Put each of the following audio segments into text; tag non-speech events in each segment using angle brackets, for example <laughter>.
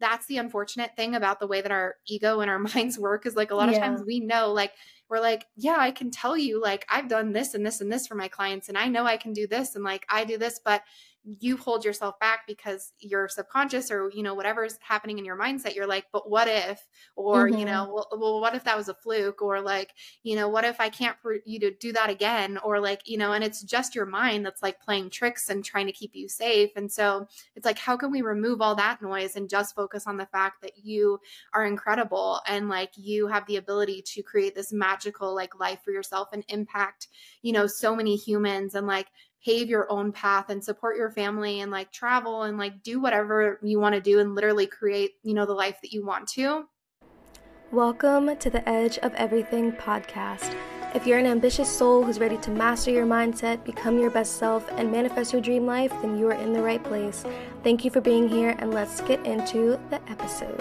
that's the unfortunate thing about the way that our ego and our <laughs> minds work is like a lot yeah. of times we know like we're like, yeah, I can tell you like I've done this and this and this for my clients and I know I can do this and like I do this, but you hold yourself back because you're subconscious or you know whatever's happening in your mindset you're like but what if? Or mm-hmm. you know well, well, what if that was a fluke? Or like you know what if i can't for you to do that again? Or like you know and it's just your mind that's like playing tricks and trying to keep you safe and so it's like how can we remove all that noise and just focus on the fact that you are incredible and like you have the ability to create this magical like life for yourself and impact you know so many humans and like pave your own path and support your family and like travel and like do whatever you want to do and literally create, you know, the life that you want to. Welcome to the Edge of Everything podcast. If you're an ambitious soul who's ready to master your mindset, become your best self, and manifest your dream life, then you are in the right place. Thank you for being here, and let's get into the episode.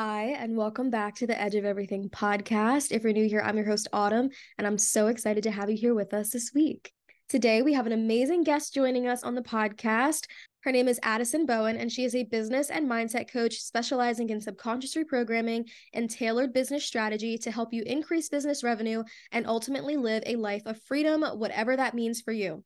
Hi, and welcome back to the Edge of Everything podcast. If you're new here, I'm your host, Autumn, and I'm so excited to have you here with us this week. Today, we have an amazing guest joining us on the podcast. Her name is Addison Bowen, and she is a business and mindset coach specializing in subconscious reprogramming and tailored business strategy to help you increase business revenue and ultimately live a life of freedom, whatever that means for you.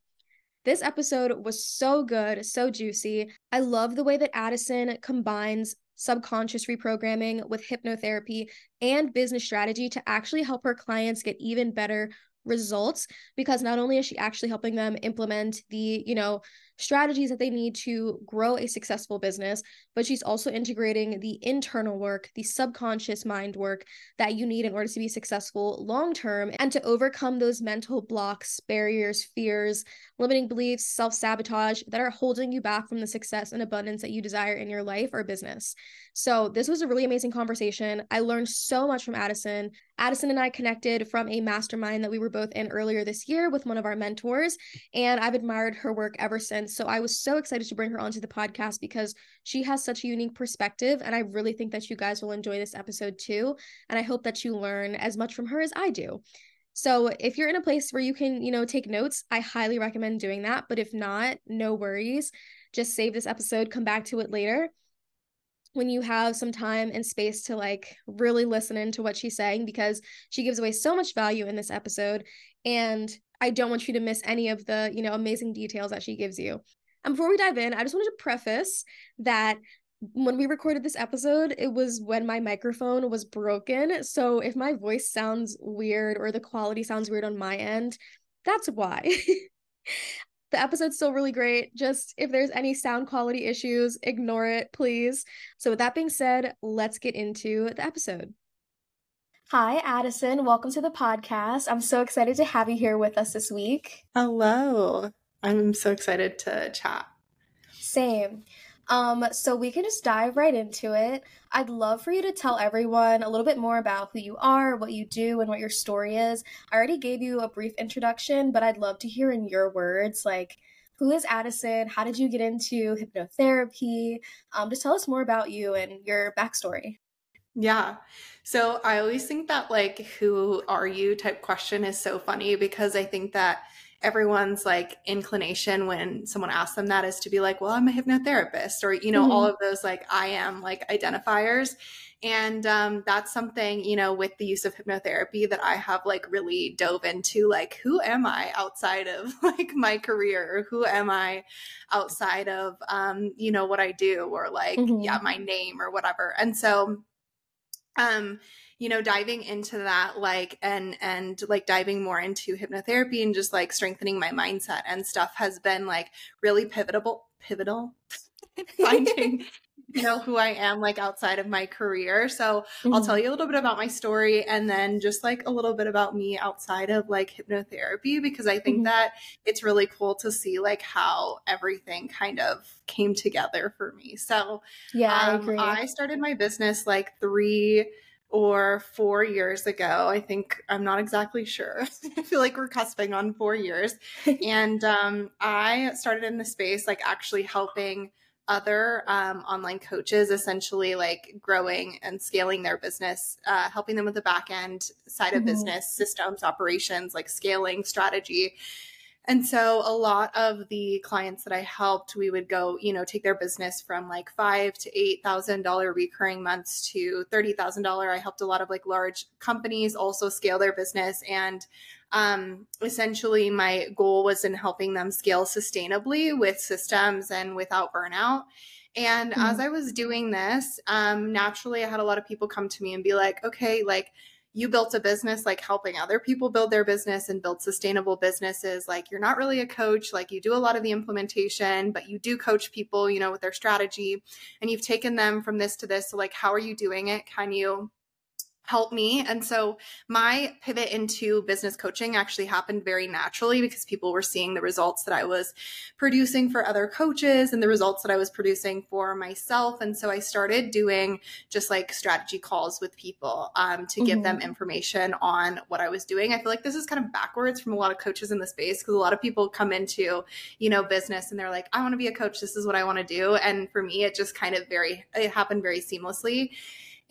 This episode was so good, so juicy. I love the way that Addison combines subconscious reprogramming with hypnotherapy and business strategy to actually help her clients get even better results because not only is she actually helping them implement the you know strategies that they need to grow a successful business, but she's also integrating the internal work, the subconscious mind work that you need in order to be successful long term and to overcome those mental blocks, barriers, fears, limiting beliefs, self sabotage that are holding you back from the success and abundance that you desire in your life or business. So, this was a really amazing conversation. I learned so much from Addison. Addison and I connected from a mastermind that we were both in earlier this year with one of our mentors, and I've admired her work ever since. So I was so excited to bring her onto the podcast because she has such a unique perspective. And I really think that you guys will enjoy this episode too. And I hope that you learn as much from her as I do. So if you're in a place where you can, you know, take notes, I highly recommend doing that. But if not, no worries. Just save this episode, come back to it later when you have some time and space to like really listen into what she's saying because she gives away so much value in this episode and I don't want you to miss any of the, you know, amazing details that she gives you. And before we dive in, I just wanted to preface that when we recorded this episode, it was when my microphone was broken. So if my voice sounds weird or the quality sounds weird on my end, that's why. <laughs> the episode's still really great. Just if there's any sound quality issues, ignore it, please. So, with that being said, let's get into the episode. Hi, Addison. Welcome to the podcast. I'm so excited to have you here with us this week. Hello. I'm so excited to chat. Same. Um, so we can just dive right into it. I'd love for you to tell everyone a little bit more about who you are, what you do, and what your story is. I already gave you a brief introduction, but I'd love to hear in your words, like, who is Addison? How did you get into hypnotherapy? Um, just tell us more about you and your backstory. Yeah. So I always think that like who are you type question is so funny because I think that everyone's like inclination when someone asks them that is to be like, well, I'm a hypnotherapist or you know mm-hmm. all of those like I am like identifiers. And um, that's something, you know, with the use of hypnotherapy that I have like really dove into like, who am I outside of <laughs> like my career? Or who am I outside of, um, you know, what I do or like, mm-hmm. yeah, my name or whatever. And so um you know diving into that like and and like diving more into hypnotherapy and just like strengthening my mindset and stuff has been like really pivotal pivotal <laughs> finding you know who I am like outside of my career. So mm-hmm. I'll tell you a little bit about my story and then just like a little bit about me outside of like hypnotherapy because I think mm-hmm. that it's really cool to see like how everything kind of came together for me. So yeah, um, I, I started my business like three or four years ago. I think I'm not exactly sure. <laughs> I feel like we're cusping on four years. <laughs> and um, I started in the space like actually helping other um, online coaches essentially like growing and scaling their business uh, helping them with the back end side of mm-hmm. business systems operations like scaling strategy And so a lot of the clients that I helped, we would go, you know, take their business from like five to eight thousand dollar recurring months to thirty thousand dollar. I helped a lot of like large companies also scale their business and um, essentially my goal was in helping them scale sustainably with systems and without burnout. And mm-hmm. as I was doing this, um, naturally, I had a lot of people come to me and be like, okay, like, you built a business like helping other people build their business and build sustainable businesses like you're not really a coach like you do a lot of the implementation but you do coach people you know with their strategy and you've taken them from this to this so like how are you doing it can you help me. And so my pivot into business coaching actually happened very naturally because people were seeing the results that I was producing for other coaches and the results that I was producing for myself. And so I started doing just like strategy calls with people um, to give mm-hmm. them information on what I was doing. I feel like this is kind of backwards from a lot of coaches in the space because a lot of people come into, you know, business and they're like, I want to be a coach. This is what I want to do. And for me, it just kind of very, it happened very seamlessly.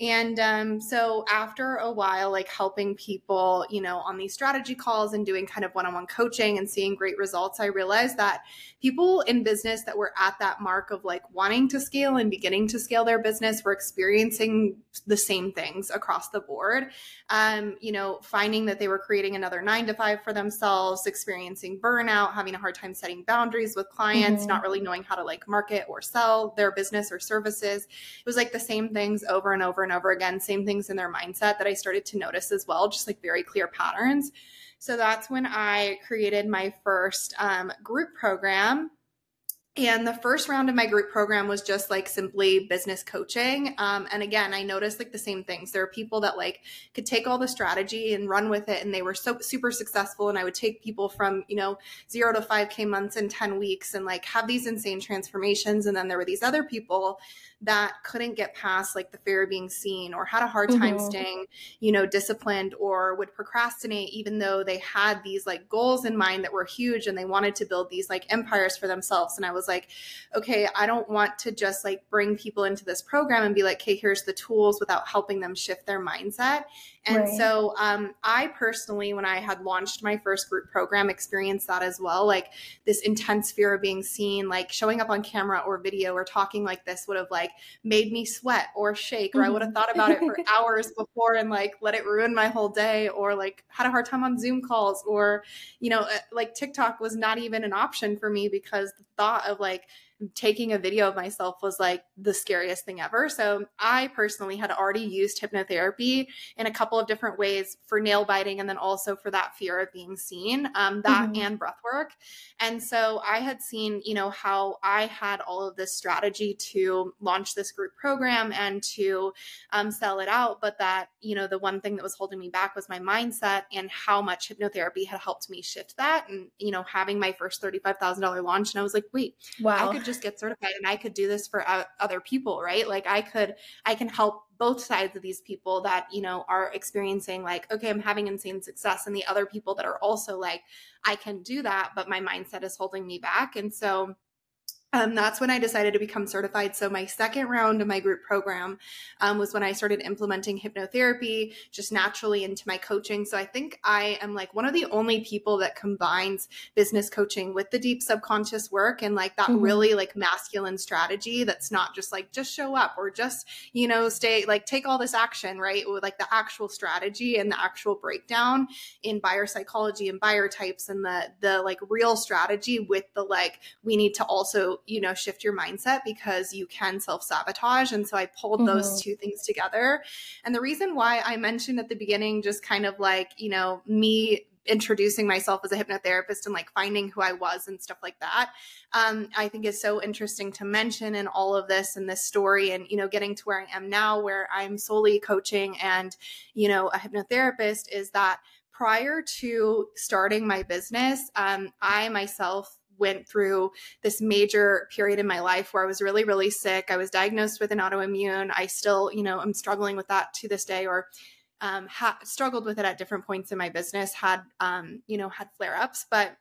And um, so after a while, like helping people, you know, on these strategy calls and doing kind of one on one coaching and seeing great results, I realized that people in business that were at that mark of like wanting to scale and beginning to scale their business were experiencing the same things across the board. Um, you know, finding that they were creating another nine to five for themselves, experiencing burnout, having a hard time setting boundaries with clients, mm-hmm. not really knowing how to like market or sell their business or services. It was like the same things over and over and over again, same things in their mindset that I started to notice as well, just like very clear patterns. So that's when I created my first um, group program and the first round of my group program was just like simply business coaching. Um, and again, I noticed like the same things. There are people that like could take all the strategy and run with it, and they were so super successful. And I would take people from you know zero to five k months in ten weeks, and like have these insane transformations. And then there were these other people that couldn't get past like the fear of being seen, or had a hard time mm-hmm. staying you know disciplined, or would procrastinate even though they had these like goals in mind that were huge, and they wanted to build these like empires for themselves. And I was like, okay, I don't want to just like bring people into this program and be like, okay, here's the tools without helping them shift their mindset. And right. so um, I personally, when I had launched my first group program, experienced that as well. Like this intense fear of being seen, like showing up on camera or video or talking like this would have like made me sweat or shake, or I would have thought about it for <laughs> hours before and like let it ruin my whole day, or like had a hard time on Zoom calls, or, you know, uh, like TikTok was not even an option for me because the thought of like taking a video of myself was like the scariest thing ever. So I personally had already used hypnotherapy in a couple of different ways for nail biting and then also for that fear of being seen, um, that mm-hmm. and breath work. And so I had seen, you know, how I had all of this strategy to launch this group program and to um, sell it out. But that, you know, the one thing that was holding me back was my mindset and how much hypnotherapy had helped me shift that. And, you know, having my first $35,000 launch. And I was like, wait, wow. I could just get certified and I could do this for other people, right? Like I could, I can help both sides of these people that, you know, are experiencing like, okay, I'm having insane success and the other people that are also like, I can do that, but my mindset is holding me back. And so, um, that's when I decided to become certified. So my second round of my group program um, was when I started implementing hypnotherapy just naturally into my coaching. So I think I am like one of the only people that combines business coaching with the deep subconscious work and like that mm-hmm. really like masculine strategy that's not just like just show up or just you know stay like take all this action right with like the actual strategy and the actual breakdown in buyer psychology and buyer types and the the like real strategy with the like we need to also you know shift your mindset because you can self-sabotage and so i pulled mm-hmm. those two things together and the reason why i mentioned at the beginning just kind of like you know me introducing myself as a hypnotherapist and like finding who I was and stuff like that. Um, I think is so interesting to mention in all of this and this story and, you know, getting to where I am now, where I'm solely coaching and, you know, a hypnotherapist is that prior to starting my business, um, I myself went through this major period in my life where I was really, really sick. I was diagnosed with an autoimmune. I still, you know, I'm struggling with that to this day, or um, ha- struggled with it at different points in my business. Had, um, you know, had flare ups, but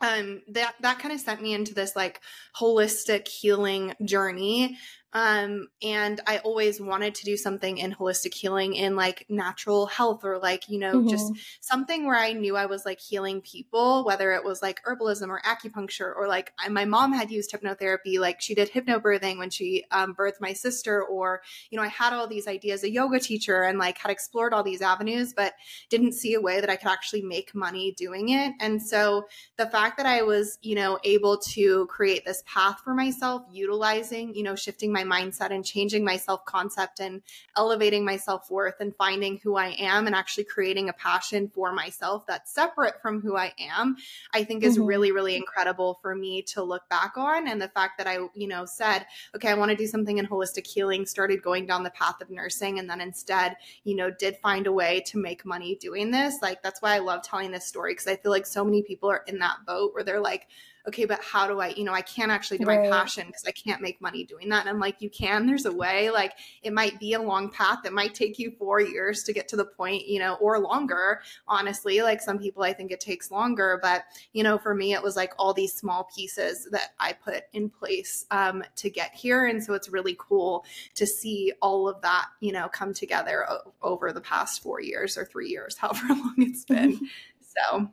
um, that that kind of sent me into this like holistic healing journey Um, and I always wanted to do something in holistic healing in like natural health or like, you know, mm-hmm. just something where I knew I was like healing people, whether it was like herbalism or acupuncture or like I, my mom had used hypnotherapy, like she did hypnobirthing when she um, birthed my sister, or, you know, I had all these ideas, a yoga teacher, and like had explored all these avenues, but didn't see a way that I could actually make money doing it. And so the fact that I was, you know, able to create this path for myself, utilizing, you know, shifting my mindset and changing my self concept and elevating my self worth and finding who I am and actually creating a passion for myself that's separate from who I am, I think is mm-hmm. really, really incredible for me to look back on. And the fact that I, you know, said, okay, I want to do something in holistic healing, started going down the path of nursing, and then instead, you know, did find a way to make money doing this. Like, that's why I love telling this story because I feel like so many people are in that boat where they're like, okay, but how do I, you know, I can't actually do right. my passion because I can't make money doing that. And I'm like, you can, there's a way. Like it might be a long path. It might take you four years to get to the point, you know, or longer, honestly. Like some people, I think it takes longer. But, you know, for me, it was like all these small pieces that I put in place um, to get here. And so it's really cool to see all of that, you know, come together o- over the past four years or three years, <laughs> however long it's been. <laughs> so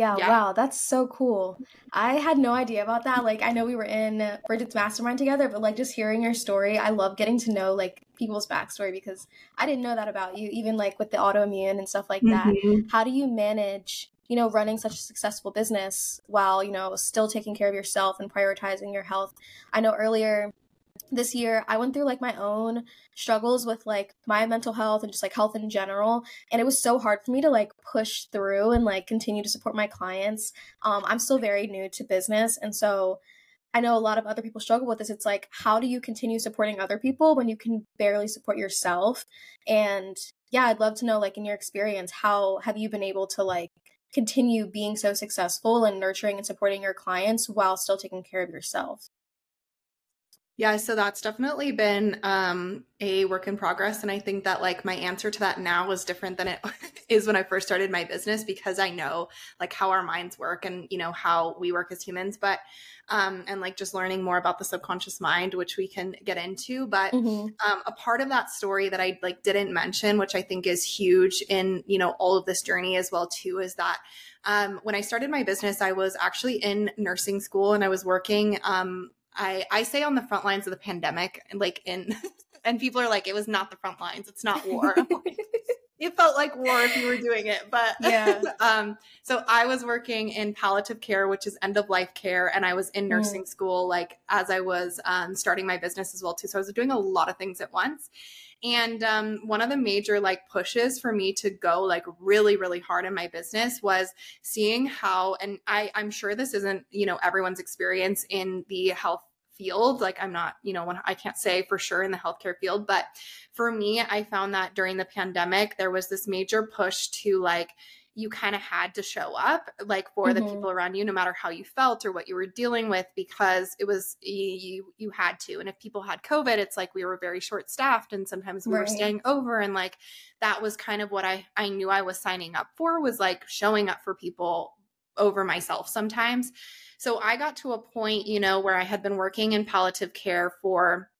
yeah, yeah, wow, that's so cool. I had no idea about that. Like, I know we were in Bridget's mastermind together, but like just hearing your story, I love getting to know like people's backstory because I didn't know that about you, even like with the autoimmune and stuff like that. Mm-hmm. How do you manage, you know, running such a successful business while, you know, still taking care of yourself and prioritizing your health? I know earlier this year I went through like my own struggles with like my mental health and just like health in general and it was so hard for me to like push through and like continue to support my clients. Um I'm still very new to business and so I know a lot of other people struggle with this. It's like how do you continue supporting other people when you can barely support yourself? And yeah, I'd love to know like in your experience how have you been able to like continue being so successful and nurturing and supporting your clients while still taking care of yourself? Yeah, so that's definitely been um, a work in progress. And I think that like my answer to that now is different than it <laughs> is when I first started my business because I know like how our minds work and, you know, how we work as humans. But, um, and like just learning more about the subconscious mind, which we can get into. But mm-hmm. um, a part of that story that I like didn't mention, which I think is huge in, you know, all of this journey as well, too, is that um, when I started my business, I was actually in nursing school and I was working um, I I say on the front lines of the pandemic, like in, <laughs> and people are like, it was not the front lines. It's not war. <laughs> it felt like war if you were doing it, but <laughs> yeah. um, so I was working in palliative care, which is end of life care, and I was in mm. nursing mm. school, like as I was um, starting my business as well too. So I was doing a lot of things at once. And um, one of the major like pushes for me to go like really, really hard in my business was seeing how, and I, I'm sure this isn't, you know, everyone's experience in the health field. Like I'm not, you know, when I can't say for sure in the healthcare field, but for me, I found that during the pandemic, there was this major push to like, you kind of had to show up like for mm-hmm. the people around you no matter how you felt or what you were dealing with because it was you you had to and if people had covid it's like we were very short staffed and sometimes we right. were staying over and like that was kind of what i i knew i was signing up for was like showing up for people over myself sometimes so I got to a point, you know, where I had been working in palliative care for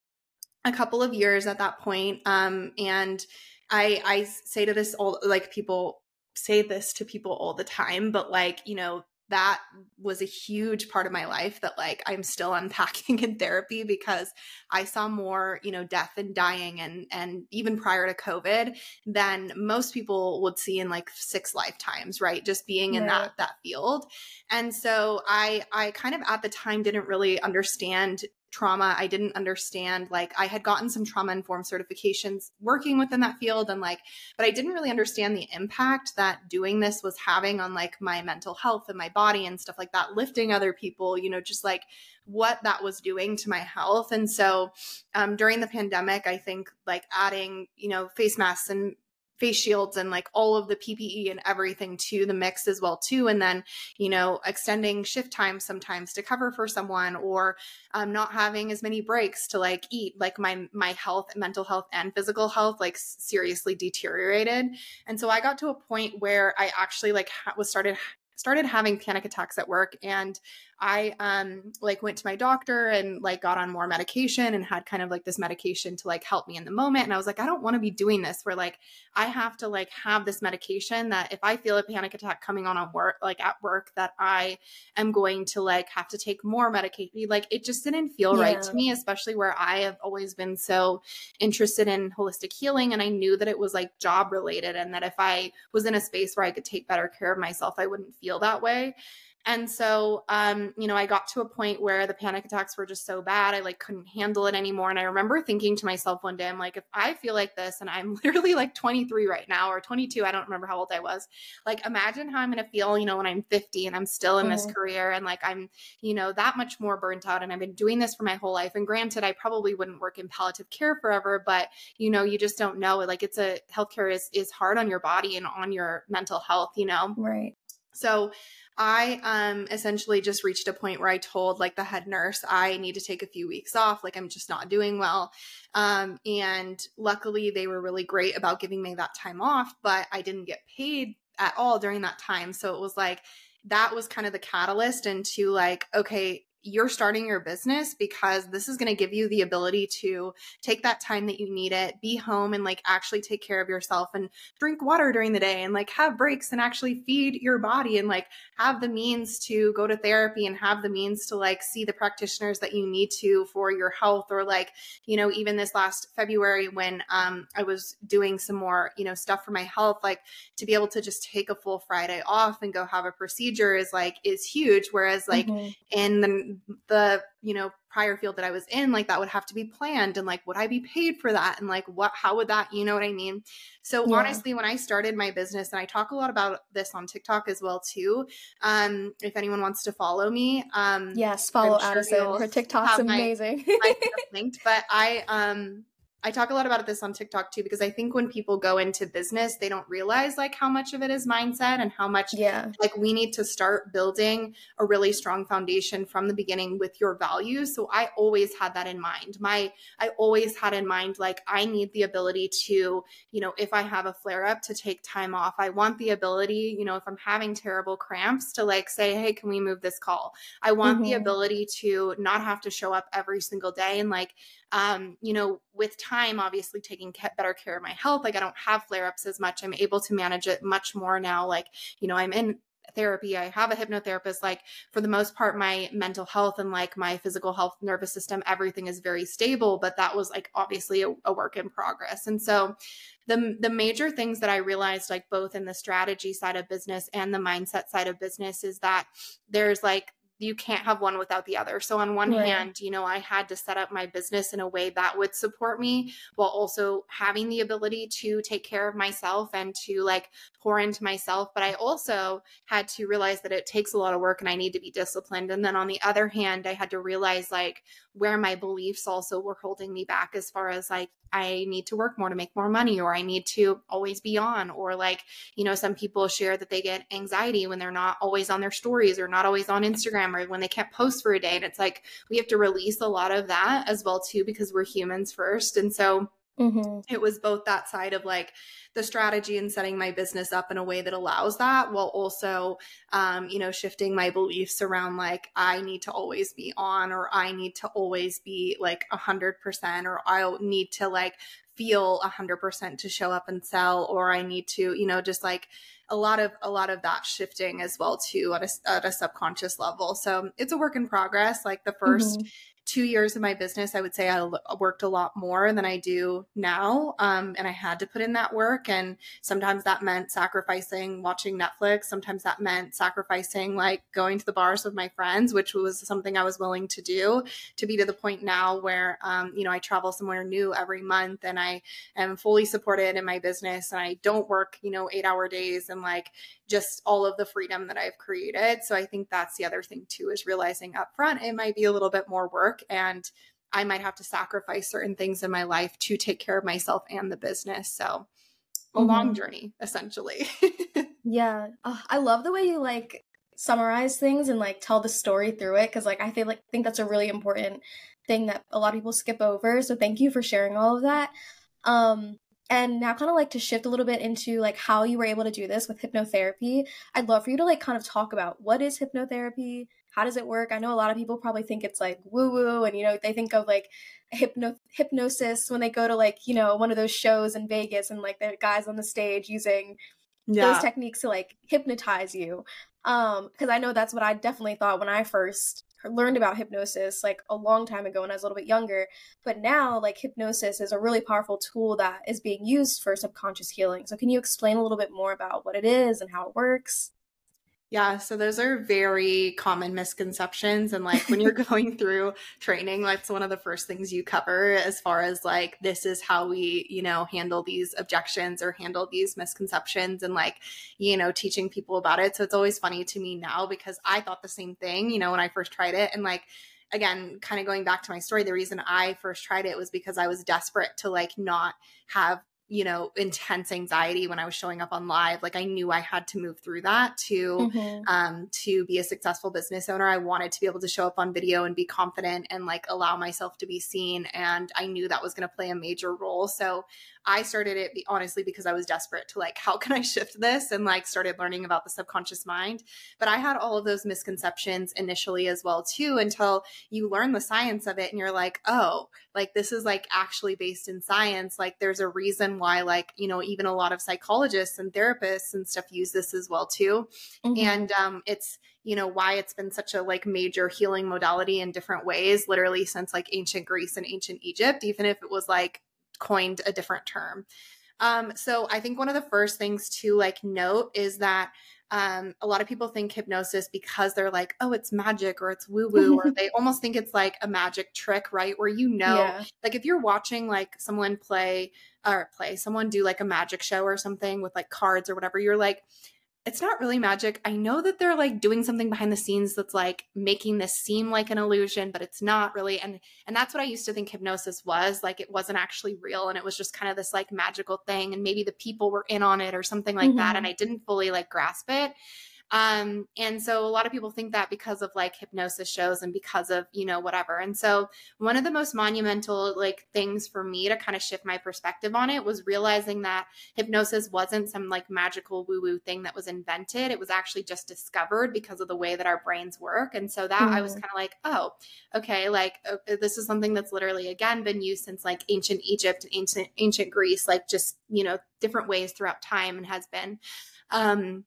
a couple of years at that point. Um, and I I say to this all like people say this to people all the time, but like, you know, that was a huge part of my life that like I'm still <laughs> unpacking in therapy because I saw more, you know, death and dying and and even prior to COVID than most people would see in like six lifetimes, right? Just being in that that field. And so I I kind of at the time didn't really understand trauma. I didn't understand like i had gotten some trauma informed certifications working within that field and like but i didn't really understand the impact that doing this was having on like my mental health and my body and stuff like that lifting other people you know just like what that was doing to my health. And so um, during the pandemic i think like adding you know face masks and face shields and like all of the PPE and everything to the mix as well too. And then you know extending shift time sometimes to cover for someone or um, not having as many breaks to like eat like my my health mental health and physical health like seriously deteriorated. And so I got to a point where I actually like was started started having panic attacks at work and I um like went to my doctor and like got on more medication and had kind of like this medication to like help me in the moment. And I was like, I don't want to be doing this where like I have to like have this medication that if I feel a panic attack coming on at work, like at work, that I am going to like have to take more medication. Like it just didn't feel yeah. right to me, especially where I have always been so interested in holistic healing. And I knew that it was like job related and that if I was in a space where I could take better care of myself, I wouldn't feel that way. And so, um, you know, I got to a point where the panic attacks were just so bad, I like couldn't handle it anymore. And I remember thinking to myself one day, I'm like, if I feel like this, and I'm <laughs> literally like 23 right now or 22, I don't remember how old I was. Like, imagine how I'm going to feel, you know, when I'm 50 and I'm still in mm-hmm. this career and like I'm, you know, that much more burnt out. And I've been doing this for my whole life. And granted, I probably wouldn't work in palliative care forever, but you know, you just don't know. Like, it's a healthcare is is hard on your body and on your mental health. You know, right. So I um essentially just reached a point where I told like the head nurse I need to take a few weeks off like I'm just not doing well. Um and luckily they were really great about giving me that time off, but I didn't get paid at all during that time. So it was like that was kind of the catalyst into like okay, you're starting your business because this is going to give you the ability to take that time that you need it, be home and like actually take care of yourself and drink water during the day and like have breaks and actually feed your body and like have the means to go to therapy and have the means to like see the practitioners that you need to for your health or like, you know, even this last February when um I was doing some more, you know, stuff for my health, like to be able to just take a full Friday off and go have a procedure is like is huge whereas like mm-hmm. in the the you know prior field that i was in like that would have to be planned and like would i be paid for that? And like what how would that you know what i mean? So yeah. honestly when i started my business and i talk a lot about this on tiktok as well too um if anyone wants to follow me um yes follow sure addison. her tiktok's amazing my, my <laughs> linked but i um I talk a lot about this on TikTok too because I think when people go into business, they don't realize like how much of it is mindset and how much yeah. like we need to start building a really strong foundation from the beginning with your values. So I always had that in mind. My I always had in mind like I need the ability to, you know, if I have a flare up to take time off. I want the ability, you know, if I'm having terrible cramps to like say, "Hey, can we move this call?" I want mm-hmm. the ability to not have to show up every single day and like um, you know, with time, obviously taking better care of my health, like I don't have flare ups as much. I'm able to manage it much more now. Like, you know, I'm in therapy. I have a hypnotherapist. Like, for the most part, my mental health and like my physical health, nervous system, everything is very stable. But that was like obviously a, a work in progress. And so, the, the major things that I realized, like both in the strategy side of business and the mindset side of business, is that there's like you can't have one without the other. So on one right. hand, you know, I had to set up my business in a way that would support me while also having the ability to take care of myself and to like pour into myself, but I also had to realize that it takes a lot of work and I need to be disciplined. And then on the other hand, I had to realize like where my beliefs also were holding me back as far as like I need to work more to make more money or I need to always be on or like, you know, some people share that they get anxiety when they're not always on their stories or not always on Instagram or when they can't post for a day and it's like we have to release a lot of that as well too because we're humans first. And so Mm-hmm. It was both that side of like the strategy and setting my business up in a way that allows that while also, um, you know, shifting my beliefs around like I need to always be on or I need to always be like a hundred percent or I'll need to like feel a hundred percent to show up and sell or I need to, you know, just like a lot of a lot of that shifting as well too at a, at a subconscious level. So it's a work in progress. Like the 1st mm-hmm two years of my business, I would say I worked a lot more than I do now. Um, and I had to put in that work. And sometimes that meant sacrificing watching Netflix. Sometimes that meant sacrificing like going to the bars with my friends, which was something I was willing to do to be to the point now where, um, you know, I travel somewhere new every month and I am fully supported in my business and I don't work, you know, eight hour days and like just all of the freedom that I've created. So I think that's the other thing too is realizing up front it might be a little bit more work and I might have to sacrifice certain things in my life to take care of myself and the business. So a mm-hmm. long journey essentially. <laughs> yeah. Oh, I love the way you like summarize things and like tell the story through it cuz like I feel like think that's a really important thing that a lot of people skip over. So thank you for sharing all of that. Um and now kind of like to shift a little bit into like how you were able to do this with hypnotherapy i'd love for you to like kind of talk about what is hypnotherapy how does it work? I know a lot of people probably think it's like woo woo, and you know they think of like hypno- hypnosis when they go to like you know one of those shows in Vegas and like the guys on the stage using yeah. those techniques to like hypnotize you. Um, because I know that's what I definitely thought when I first learned about hypnosis like a long time ago when I was a little bit younger. But now, like, hypnosis is a really powerful tool that is being used for subconscious healing. So, can you explain a little bit more about what it is and how it works? Yeah, so those are very common misconceptions. And like when you're <laughs> going through training, that's one of the first things you cover as far as like, this is how we, you know, handle these objections or handle these misconceptions and like, you know, teaching people about it. So it's always funny to me now because I thought the same thing, you know, when I first tried it. And like, again, kind of going back to my story, the reason I first tried it was because I was desperate to like not have you know intense anxiety when i was showing up on live like i knew i had to move through that to mm-hmm. um to be a successful business owner i wanted to be able to show up on video and be confident and like allow myself to be seen and i knew that was going to play a major role so I started it honestly because I was desperate to like, how can I shift this? And like started learning about the subconscious mind. But I had all of those misconceptions initially as well, too, until you learn the science of it and you're like, oh, like this is like actually based in science. Like there's a reason why, like, you know, even a lot of psychologists and therapists and stuff use this as well, too. Mm-hmm. And um, it's, you know why it's been such a like major healing modality in different ways literally since like ancient greece and ancient egypt even if it was like coined a different term. Um, so I think one of the first things to like note is that um, a lot of people think hypnosis because they're like, oh, it's magic or it's woo woo, or <laughs> they almost think it's like a magic trick, right? Where you know, yeah. like if you're watching like someone play or play, someone do like a magic show or something with like cards or whatever, you're like, it's not really magic. I know that they're like doing something behind the scenes that's like making this seem like an illusion, but it's not really. And and that's what I used to think hypnosis was. Like it wasn't actually real and it was just kind of this like magical thing and maybe the people were in on it or something like mm-hmm. that and I didn't fully like grasp it. Um, and so a lot of people think that because of like hypnosis shows and because of, you know, whatever. And so one of the most monumental like things for me to kind of shift my perspective on it was realizing that hypnosis wasn't some like magical woo woo thing that was invented. It was actually just discovered because of the way that our brains work. And so that mm. I was mm. kind of like, oh, okay, like uh, this is something that's literally again been used since like ancient Egypt, and ancient ancient Greece, like just, you know, different ways throughout time and has been. Um,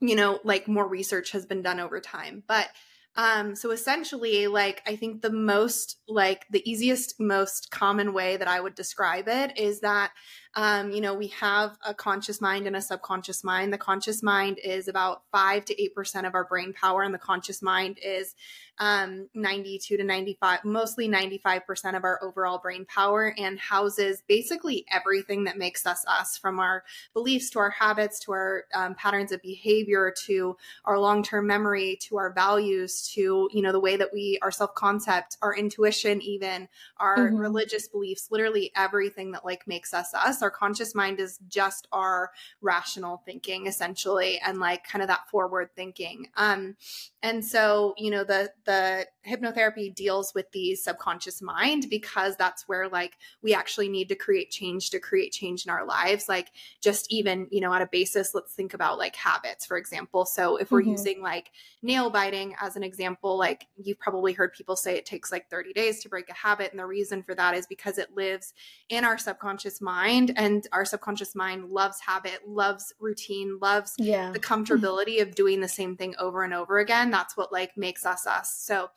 you know, like more research has been done over time. But um, so essentially, like, I think the most, like, the easiest, most common way that I would describe it is that, um, you know, we have a conscious mind and a subconscious mind. The conscious mind is about five to 8% of our brain power, and the conscious mind is um, 92 to 95, mostly 95% of our overall brain power and houses basically everything that makes us us from our beliefs to our habits to our um, patterns of behavior to our long-term memory to our values to, you know, the way that we, our self-concept, our intuition, even our mm-hmm. religious beliefs, literally everything that like makes us us. Our conscious mind is just our rational thinking essentially and like kind of that forward thinking. Um, and so, you know, the the hypnotherapy deals with the subconscious mind because that's where like we actually need to create change to create change in our lives like just even you know at a basis let's think about like habits for example so if we're mm-hmm. using like nail biting as an example like you've probably heard people say it takes like 30 days to break a habit and the reason for that is because it lives in our subconscious mind and our subconscious mind loves habit loves routine loves yeah. the comfortability of doing the same thing over and over again that's what like makes us us so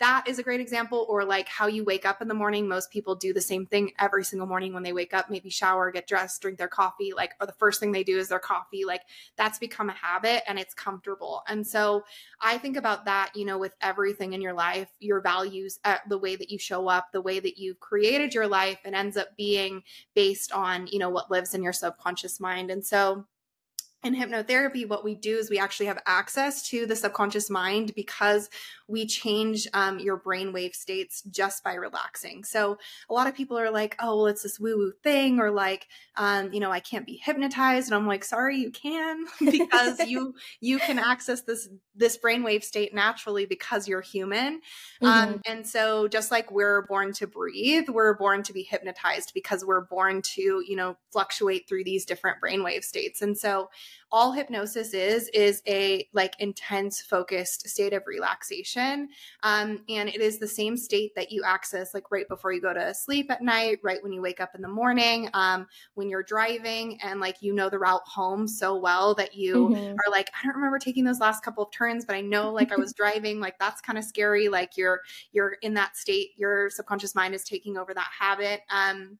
that is a great example or like how you wake up in the morning. Most people do the same thing every single morning when they wake up maybe shower get dressed drink their coffee like or the first thing they do is their coffee like that's become a habit and it's comfortable. And so i think about that you know with everything in your life your values uh, the way that you show up the way that you've created your life and ends up being based on you know what lives in your subconscious mind. And so in hypnotherapy, what we do is we actually have access to the subconscious mind because we change um, your brainwave states just by relaxing. So a lot of people are like, oh, well, it's this woo woo thing, or like, um, you know, I can't be hypnotized. And I'm like, sorry, you can <laughs> because you you can access this this brainwave state naturally because you're human. Um, mm-hmm. Um, and so just like we're born to breathe, we're born to be hypnotized because we're born to, you know, fluctuate through these different brainwave states. And so all hypnosis is is a like intense focused state of relaxation um, and it is the same state that you access like right before you go to sleep at night right when you wake up in the morning um, when you're driving and like you know the route home so well that you mm-hmm. are like i don't remember taking those last couple of turns but i know like i was <laughs> driving like that's kind of scary like you're you're in that state your subconscious mind is taking over that habit um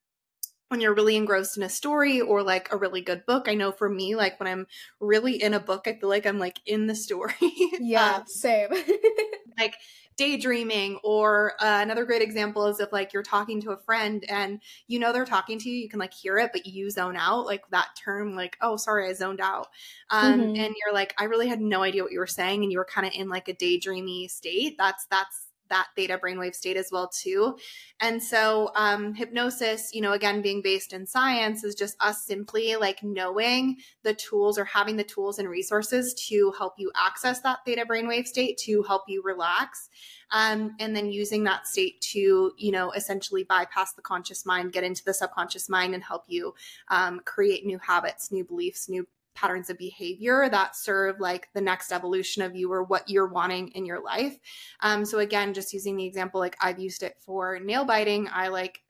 when you're really engrossed in a story or like a really good book. I know for me, like when I'm really in a book, I feel like I'm like in the story. <laughs> Yeah, um, same. <laughs> like daydreaming or uh, another great example is if like you're talking to a friend and you know they're talking to you you can like hear it but you zone out like that term like oh sorry i zoned out um, mm-hmm. and you're like i really had no idea what you were saying and you were kind of in like a daydreamy state that's that's that theta brainwave state as well too. And so um, hypnosis you know again being based in science is just us simply like knowing the tools or having the tools and resources to help you access that theta brainwave state to help you relax um, and then using that state to you know essentially bypass the conscious mind get into the subconscious mind and help you um, create new habits new beliefs new patterns of behavior that serve like the next evolution of you or what you're wanting in your life. Um, so again, just using the example, like I've used it for nail biting. I like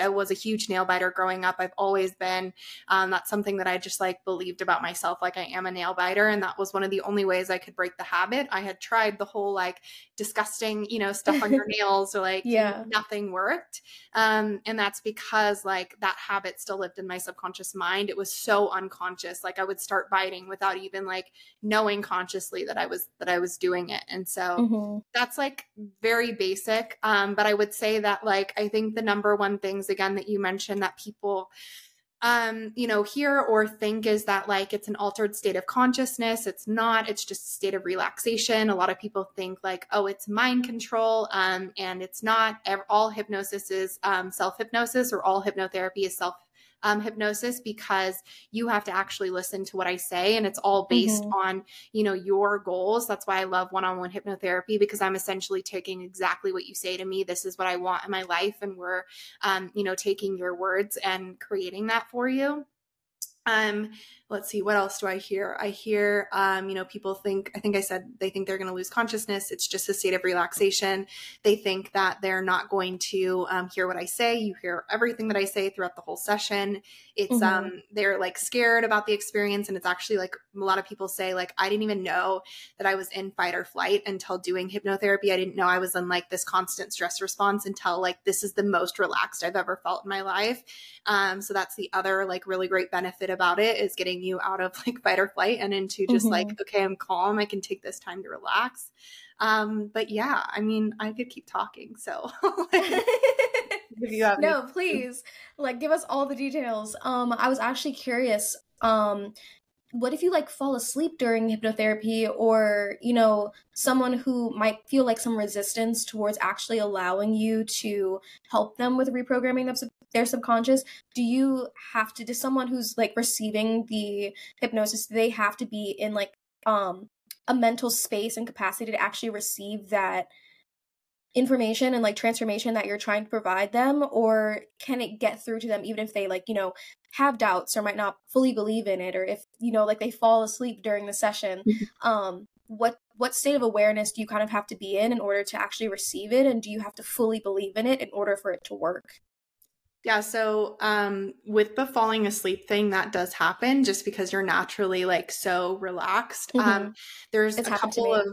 I was a huge nail biter growing up. I've always been. Um, that's something that I just like believed about myself. Like I am a nail biter, and that was one of the only ways I could break the habit. I had tried the whole like disgusting, you know, stuff on your <laughs> nails, or like yeah, nothing worked. Um, and that's because like that habit still lived in my subconscious mind. It was so unconscious. Like I would start biting without even like knowing consciously that I was that I was doing it. And so mm-hmm. that's like very basic. Um, but I would say that like I think the number one things again that you mentioned that people um you know hear or think is that like it's an altered state of consciousness. It's not. It's just a state of relaxation. A lot of people think like oh it's mind control um and it's not. All hypnosis is um self hypnosis or all hypnotherapy is self um, hypnosis because you have to actually listen to what I say and it's all based mm-hmm. on, you know, your goals. That's why I love one-on-one hypnotherapy because I'm essentially taking exactly what you say to me. This is what I want in my life. And we're, um, you know, taking your words and creating that for you. Um, let's see what else do i hear? I hear um, you know people think i think i said they think they're going to lose consciousness. It's just a state of relaxation. They think that they're not going to um, hear what i say. You hear everything that i say throughout the whole session. It's mm-hmm. um they're like scared about the experience and it's actually like a lot of people say like i didn't even know that i was in fight or flight until doing hypnotherapy. I didn't know i was in like this constant stress response until like this is the most relaxed i've ever felt in my life. Um so that's the other like really great benefit about it is getting you out of <laughs> like fight or flight and into just mm-hmm. like okay i'm calm i can take this time to relax. Um but yeah i mean i could keep talking so <laughs> <laughs> no please like give us all the details. Um i was actually curious um what if you like fall asleep during hypnotherapy or you know someone who might feel like some resistance towards actually allowing you to help them with reprogramming their, their subconscious? Do you have to does someone who's like receiving the hypnosis they have to be in like um a mental space and capacity to actually receive that information and like transformation that you're trying to provide them or can it get through to them even if they like you know have doubts or might not fully believe in it or if you know like they fall asleep during the session mm-hmm. um what what state of awareness do you kind of have to be in in order to actually receive it and do you have to fully believe in it in order for it to work yeah, so um, with the falling asleep thing, that does happen just because you're naturally like so relaxed. Mm-hmm. Um, there's it's a couple of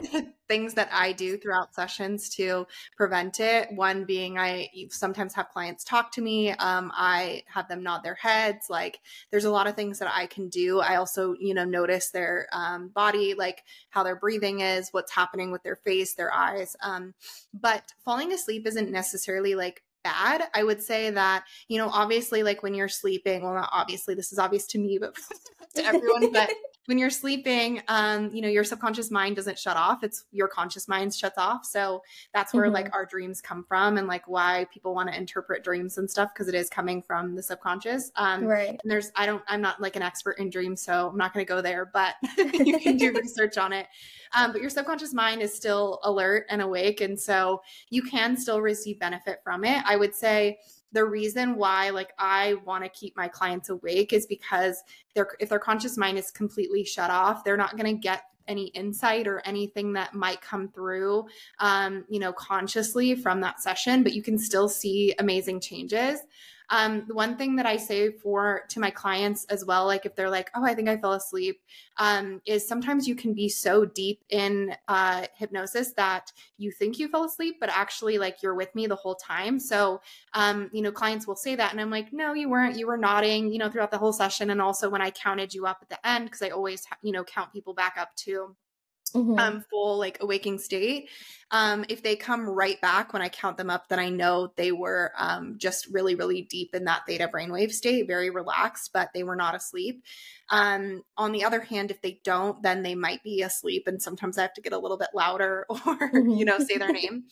<laughs> things that I do throughout sessions to prevent it. One being, I sometimes have clients talk to me. Um, I have them nod their heads. Like, there's a lot of things that I can do. I also, you know, notice their um, body, like how their breathing is, what's happening with their face, their eyes. Um, but falling asleep isn't necessarily like bad. I would say that, you know, obviously, like when you're sleeping, well, not obviously, this is obvious to me, but <laughs> to everyone, but <laughs> when you're sleeping, um, you know, your subconscious mind doesn't shut off. It's your conscious mind shuts off. So that's where mm-hmm. like our dreams come from and like why people want to interpret dreams and stuff because it is coming from the subconscious. Um, right. And there's, I don't, I'm not like an expert in dreams, so I'm not going to go there, but <laughs> you can do <laughs> research on it. Um, but your subconscious mind is still alert and awake. And so you can still receive benefit from it. I would say, the reason why like i want to keep my clients awake is because their if their conscious mind is completely shut off they're not going to get any insight or anything that might come through um, you know consciously from that session but you can still see amazing changes um, the one thing that I say for to my clients as well, like if they're like, "Oh, I think I fell asleep," um, is sometimes you can be so deep in uh, hypnosis that you think you fell asleep, but actually, like you're with me the whole time. So, um, you know, clients will say that, and I'm like, "No, you weren't. You were nodding, you know, throughout the whole session, and also when I counted you up at the end, because I always, you know, count people back up to Mm-hmm. um full like awaking state um if they come right back when i count them up then i know they were um just really really deep in that theta brainwave state very relaxed but they were not asleep um on the other hand if they don't then they might be asleep and sometimes i have to get a little bit louder <laughs> or mm-hmm. you know say their name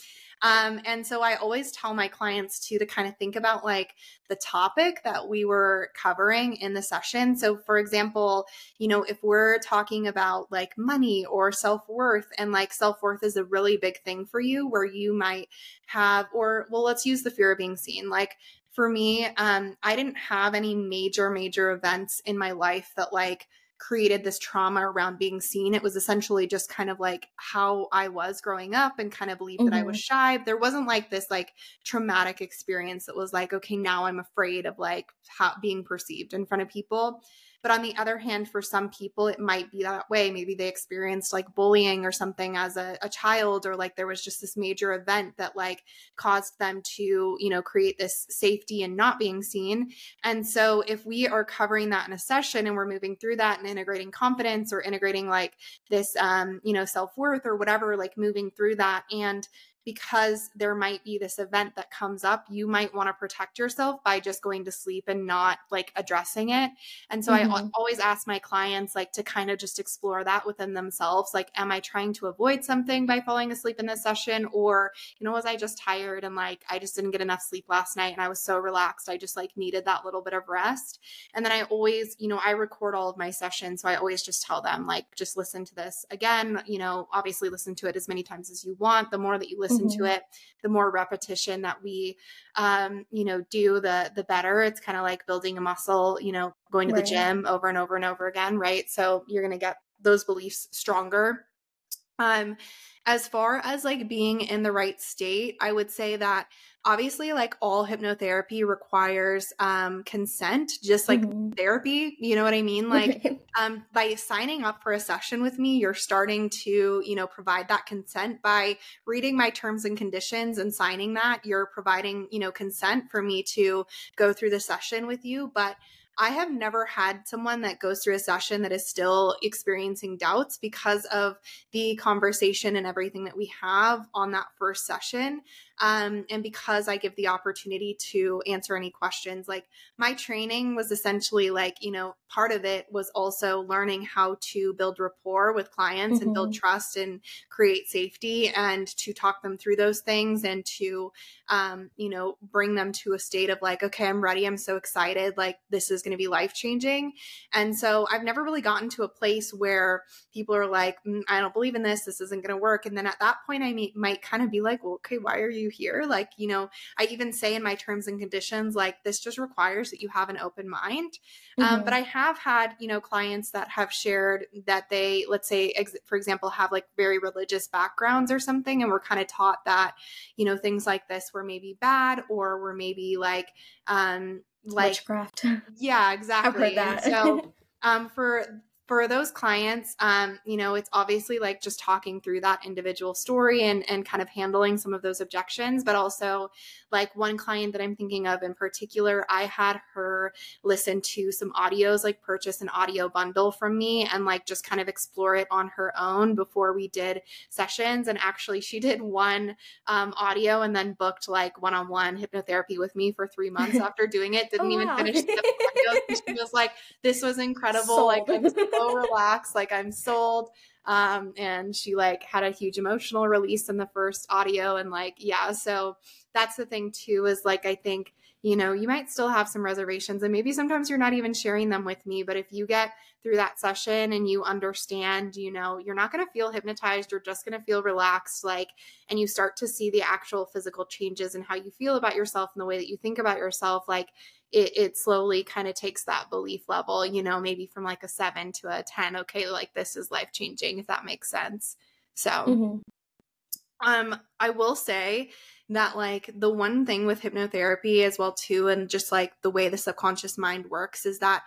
um, and so I always tell my clients to to kind of think about like the topic that we were covering in the session. So for example, you know, if we're talking about like money or self-worth and like self-worth is a really big thing for you where you might have or well, let's use the fear of being seen. Like for me, um, I didn't have any major, major events in my life that like created this trauma around being seen. It was essentially just kind of like how I was growing up and kind of believed mm-hmm. that I was mm-hmm. shy. There wasn't like this like traumatic experience that was like, okay, now I'm afraid of like how being perceived in front of people. But on the other hand, for some people, it might be that way. Maybe they experienced like bullying or something as a, a child, or like there was just this major event that like caused them to, you know, create this safety and not being seen. And so if we are covering that in a session and we're moving through that and integrating confidence or integrating like this, um, you know, self worth or whatever, like moving through that and because there might be this event that comes up, you might want to protect yourself by just going to sleep and not like addressing it. And so mm-hmm. I always ask my clients like to kind of just explore that within themselves. Like, am I trying to avoid something by falling asleep in this session? Or, you know, was I just tired and like I just didn't get enough sleep last night and I was so relaxed. I just like needed that little bit of rest. And then I always, you know, I record all of my sessions. So I always just tell them, like, just listen to this again, you know, obviously listen to it as many times as you want. The more that you listen, listen mm-hmm. to it the more repetition that we um, you know do the the better it's kind of like building a muscle you know going to right. the gym over and over and over again right so you're going to get those beliefs stronger um as far as like being in the right state i would say that obviously like all hypnotherapy requires um, consent just like mm-hmm. therapy you know what i mean? Like <laughs> um, by signing up for a session with me you're starting to you know provide that consent. By reading my terms and conditions and signing that you're providing you know consent for me to go through the session with you. But I have never had someone that goes through a session that is still experiencing doubts because of the conversation and everything that we have on that first session um, and because I give the opportunity to answer any questions. Like my training was essentially like, you know, part of it was also learning how to build rapport with clients mm-hmm. and build mm-hmm. trust and create safety and to talk them through those things and to, um, you know, bring them to a state of like, okay, I'm ready. I'm so excited. Like this is going to be life changing. And so I've never really gotten to a place where people are like, mm, I don't believe in this. This isn't going to work. And then at that point, I may, might kind of be like, well, okay, why are you here like you know i even say in my terms and conditions like this just requires that you have an open mind. Mm-hmm. um, but i have had you know clients that have shared that they let's say ex- for example have like very religious backgrounds or something and we're kind of taught that you know things like this were maybe bad or were maybe like um like witchcraft yeah <laughs> exactly. So <laughs> um, for for those clients, um, you know, it's obviously like just talking through that individual story and and kind of handling some of those objections, but also like one client that I'm thinking of in particular, I had her listen to some audios, like purchase an audio bundle from me and like just kind of explore it on her own before we did sessions. And actually, she did one um, audio and then booked like one on one hypnotherapy with me for three months <laughs> after doing it. Didn't oh, even wow. finish the audio. she was like, "This was incredible." <laughs> Like. So relaxed. Like I'm sold. Um, and she like had a huge emotional release in the first audio. And like, yeah, so that's the thing too, is like, I think, you know, you might still have some reservations and maybe sometimes you're not even sharing them with me. But if you get through that session and you understand, you know, you're not going to feel hypnotized, you're just going to feel relaxed, like, and you start to see the actual physical changes and how you feel about yourself and the way that you think about yourself, like, it, it slowly kind of takes that belief level, you know, maybe from like a seven to a 10. Okay, like this is life changing, if that makes sense. So, mm-hmm. um, I will say that like the one thing with hypnotherapy as well too and just like the way the subconscious mind works is that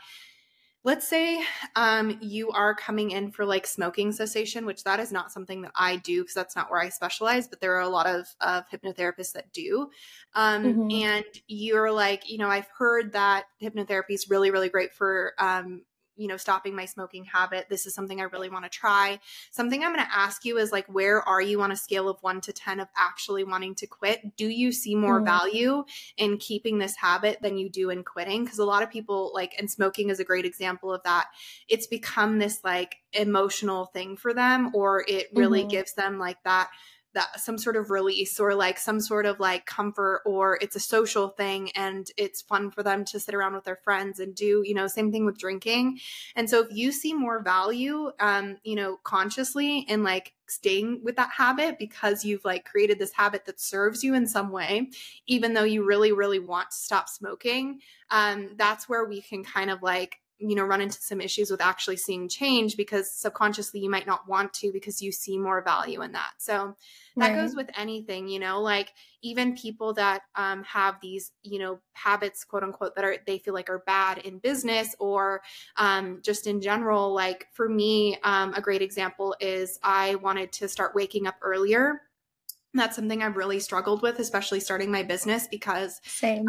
let's say um, you are coming in for like smoking cessation which that is not something that i do because that's not where i specialize but there are a lot of, of hypnotherapists that do um, mm-hmm. and you're like you know i've heard that hypnotherapy is really really great for um, you know stopping my smoking habit. This is something i really want to try. Something i'm going to ask you is like where are you on a scale of 1 to 10 of actually wanting to quit? Do you see more mm. value in keeping this habit than you do in quitting? Because a lot of people like and smoking is a great example of that. It's become this like emotional thing for them or it really mm-hmm. gives them like that that some sort of release or like some sort of like comfort or it's a social thing and it's fun for them to sit around with their friends and do you know same thing with drinking. And so if you see more value um you know consciously in like staying with that habit because you've like created this habit that serves you in some way even though you really really want to stop smoking um that's where we can kind of like you know run into some issues with actually seeing change because subconsciously you might not want to because you see more value in that so that right. goes with anything you know like even people that um, have these you know habits quote unquote that are they feel like are bad in business or um, just in general like for me um, a great example is i wanted to start waking up earlier that's something I've really struggled with, especially starting my business because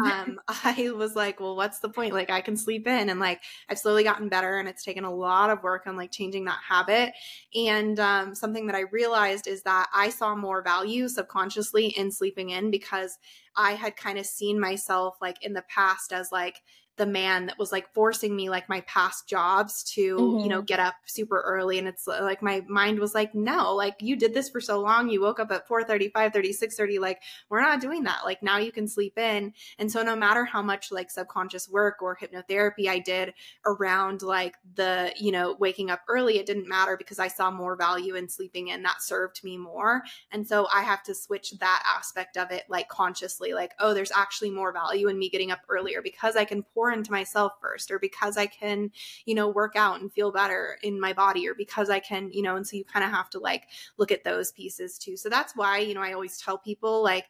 um, <laughs> I was like, well, what's the point? Like, I can sleep in, and like, I've slowly gotten better, and it's taken a lot of work on like changing that habit. And um, something that I realized is that I saw more value subconsciously in sleeping in because I had kind of seen myself like in the past as like, the man that was like forcing me like my past jobs to mm-hmm. you know mm-hmm. get up super early. And it's like my mind was like no like you did this for so long. You woke up at 4 30 5 30 6 30 like we're not doing that. Like now you can sleep in. And so no matter how much like subconscious work or hypnotherapy i did around like the you know waking up early it didn't matter because i saw more value in sleeping in. That served me more. And so i have to switch that aspect of it like consciously. Like oh there's actually more value in me getting up earlier because i can pour into myself first or because I can, you know, work out and feel better in my body or because I can, you know, and so you kind of have to like look at those pieces too. So that's why, you know, I always tell people like,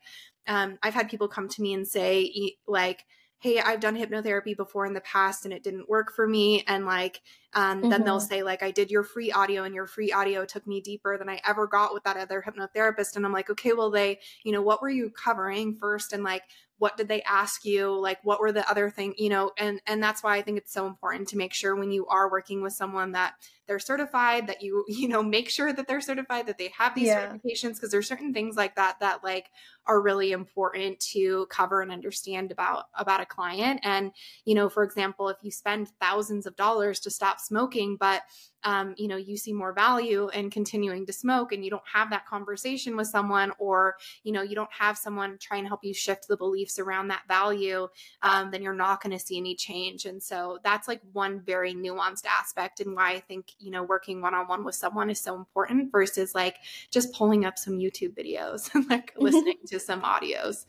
um, I've had people come to me and say, like, hey i've done hypnotherapy before in the past and it didn't work for me and like um, mm-hmm. then they'll mm-hmm. say like i did your free audio and your free audio took me deeper than i ever got with that other hypnotherapist and i'm like okay well they you know what were you covering first and like what did they ask you like what were the other thing you know and and that's why i think it's so important to make sure when you are working with someone that they're certified that you <laughs> you know make sure that they're certified that they have these yeah. certifications because there's certain things like that that like are really important to cover and understand about about a client and you know for example if you spend thousands of dollars to stop smoking but um, you know you see more value in continuing to smoke and you don't have that conversation with someone or you know you don't have someone try and help you shift the beliefs around that value um, then you're not going to see any change. And so that's like one very nuanced aspect and why i think you know working one-on-one with someone is so important versus like just pulling up some youtube videos <laughs> and like <laughs> listening to some audios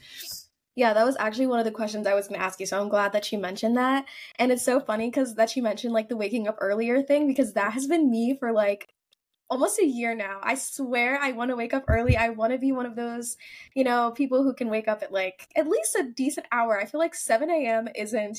yeah, that was actually one of the questions I was going to ask you. So I'm glad that you mentioned that. And it's so funny because that you mentioned like the waking up earlier thing because that has been me for like almost a year now. I swear I want to wake up early. I want to be one of those, you know, people who can wake up at like at least a decent hour. I feel like 7 a.m. isn't,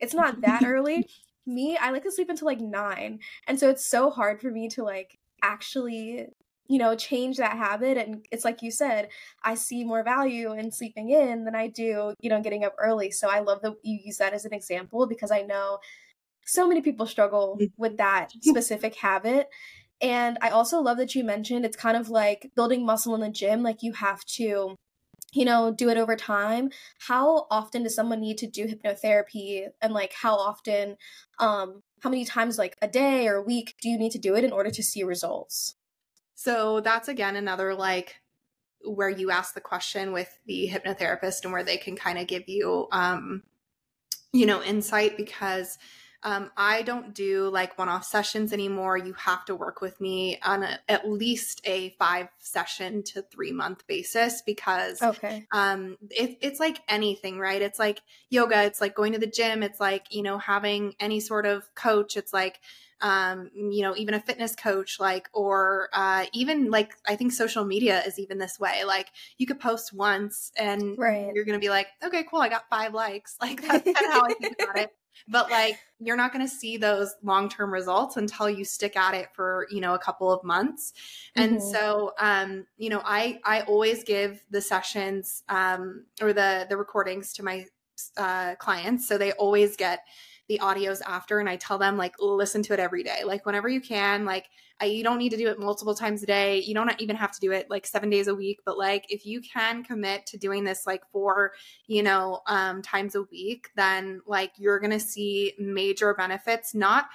it's not that <laughs> early. Me, I like to sleep until like 9. And so it's so hard for me to like actually you know change that habit and it's like you said i see more value in sleeping in than i do you know getting up early so i love that you use that as an example because i know so many people struggle mm. with that <laughs> specific habit and i also love that you mentioned it's kind of like building muscle in the gym like you have to you know do it over time how often does someone need to do hypnotherapy and like how often um how many times like a day or a week do you need to do it in order to see results? So that's again another like where you ask the question with the hypnotherapist and where they can kind of give you um you know insight because um, I don't do like one off sessions anymore. You have to work with me on a, at least a five session to three month basis because okay. um, it, it's like anything, right? It's like yoga, it's like going to the gym, it's like, you know, having any sort of coach. It's like, um, you know, even a fitness coach, like, or uh, even like, I think social media is even this way. Like, you could post once and right. you're going to be like, okay, cool, I got five likes. <laughs> Like, that's kind of how I think about it <laughs> but like you're not going to see those long-term results until you stick at it for you know a couple of months and mm-hmm. so um you know i i always give the sessions um or the the recordings to my uh clients so they always get the audios after and I tell them like listen to it every day. Like whenever you can, like I, you don't need to do it multiple times a day. You don't even have to do it like 7 days a week, but like if you can commit to doing this like four, you know, um times a week, then like you're going to see major benefits not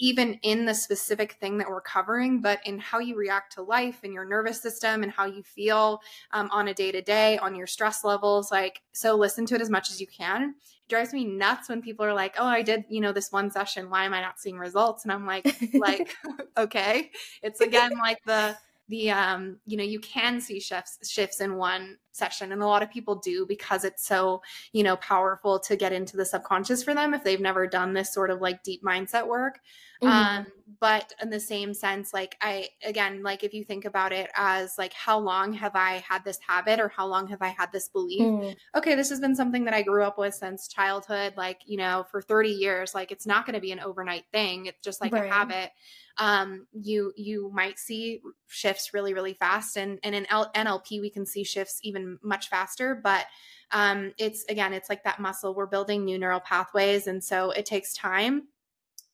even in the specific thing that we're covering, but in how you react to life and your nervous system and how you feel um, on a day to day, on your stress levels. Like, so listen to it as much as you can drives me nuts when people are like, "Oh, I did, you know, this one session. Why am I not seeing results?" And I'm like, like, <laughs> <laughs> okay. It's again like the the um, you know, you can see shifts shifts in one session and a lot of people do because it's so, you know, powerful to get into the subconscious for them if they've never done this sort of like deep mindset work. Mm-hmm. Um, but in the same sense, like I, again, like if you think about it as like, how long have I had this habit or how long have I had this belief? Mm. Okay, this has been something that I grew up with since childhood, like, you know, for 30 years, like it's not going to be an overnight thing. It's just like right. a habit. Um, you, you might see shifts really, really fast. And, and in L- NLP, we can see shifts even much faster, but um, it's again, it's like that muscle. We're building new neural pathways. And so it takes time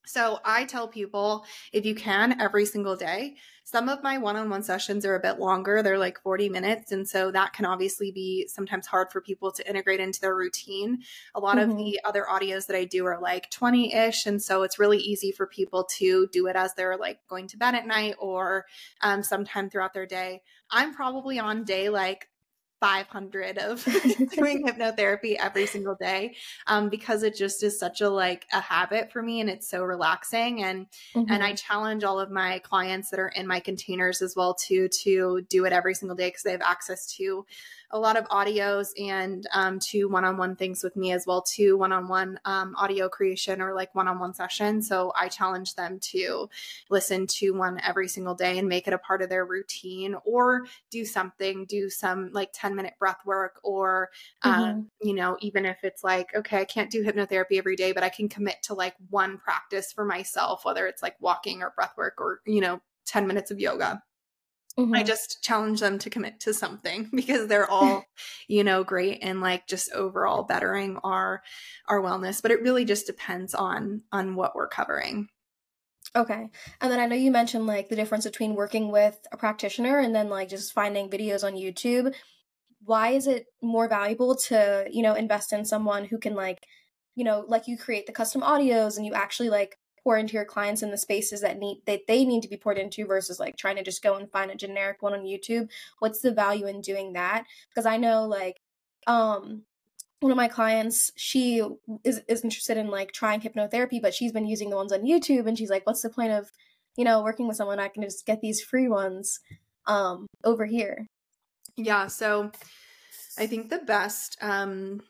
so I tell people if you can every single day. Some of my one on one sessions are a bit longer, they're like 40 minutes. And so that can obviously be sometimes hard for people to integrate into their routine. A lot mm-hmm. of the other audios that I do are like 20 ish. And so it's really easy for people to do it as they're like going to bed at night or um, sometime throughout their day. I'm probably on day like 500 of <laughs> <laughs> doing hypnotherapy every single day um, because it just is such a like a habit for me and it's so relaxing and mm-hmm. and I challenge all of my clients that are in my containers as well too to do it every single day because they have access to a lot of audios and um, to one-on-one things with me as well to one-on-one um, audio creation or like one-on-one session so i challenge them to listen to one every single day and make it a part of their routine or do something do some like 10 minute breath work or um, mm-hmm. you know even if it's like okay i can't do hypnotherapy every day but i can commit to like one practice for myself whether it's like walking or breath work or you know 10 minutes of yoga Mm-hmm. I just challenge them to commit to something <laughs> because they're all, you know, great and like just overall bettering our our wellness, but it really just depends on on what we're covering. Okay. And then I know you mentioned like the difference between working with a practitioner and then like just finding videos on YouTube. Why is it more valuable to, you know, invest in someone who can like, you know, like you create the custom audios and you actually like pour into your clients in the spaces that need that they need to be poured into versus like trying to just go and find a generic one on YouTube. What's the value in doing that? Because I know like um one of my clients she is, is interested in like trying hypnotherapy but she's been using the ones on youtube and she's like what's the point of you know working with someone i can just get these free ones um over here yeah so i think the best um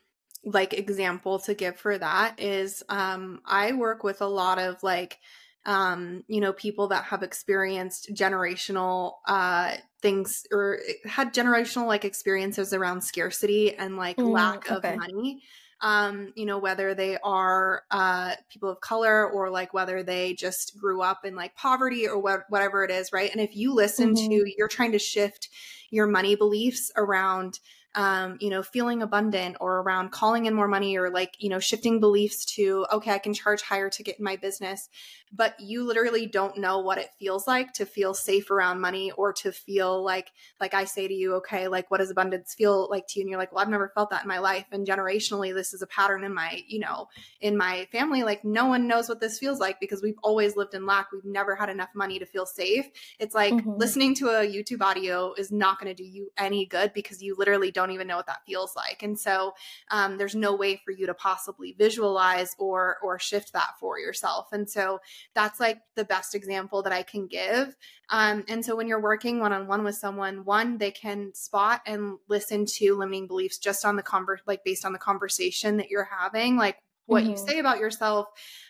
like example to give for that is um I work with a lot of like um you know people that have experienced generational uh things or had generational like experiences around scarcity and like mm, lack okay. of money um you know whether they are uh people of color or like whether they just grew up in like poverty or wh- whatever it is right and if you listen mm-hmm. to you're trying to shift your money beliefs around um, you know, feeling abundant or around calling in more money or like, you know, shifting beliefs to, okay, I can charge higher to get in my business. But you literally don't know what it feels like to feel safe around money or to feel like, like I say to you, okay, like what does abundance feel like to you? And you're like, well, I've never felt that in my life. And generationally, this is a pattern in my, you know, in my family. Like no one knows what this feels like because we've always lived in lack. We've never had enough money to feel safe. It's like mm-hmm. listening to a YouTube audio is not going to do you any good because you literally don't even know what that feels like. And so um, there's no way for you to possibly visualize or or shift that for yourself. And so that's like the best example that I can give. Um, and so when you're working one on one with someone, one they can spot and listen to limiting beliefs just on the conver like based on the conversation that you're having, like what mm-hmm. you say about yourself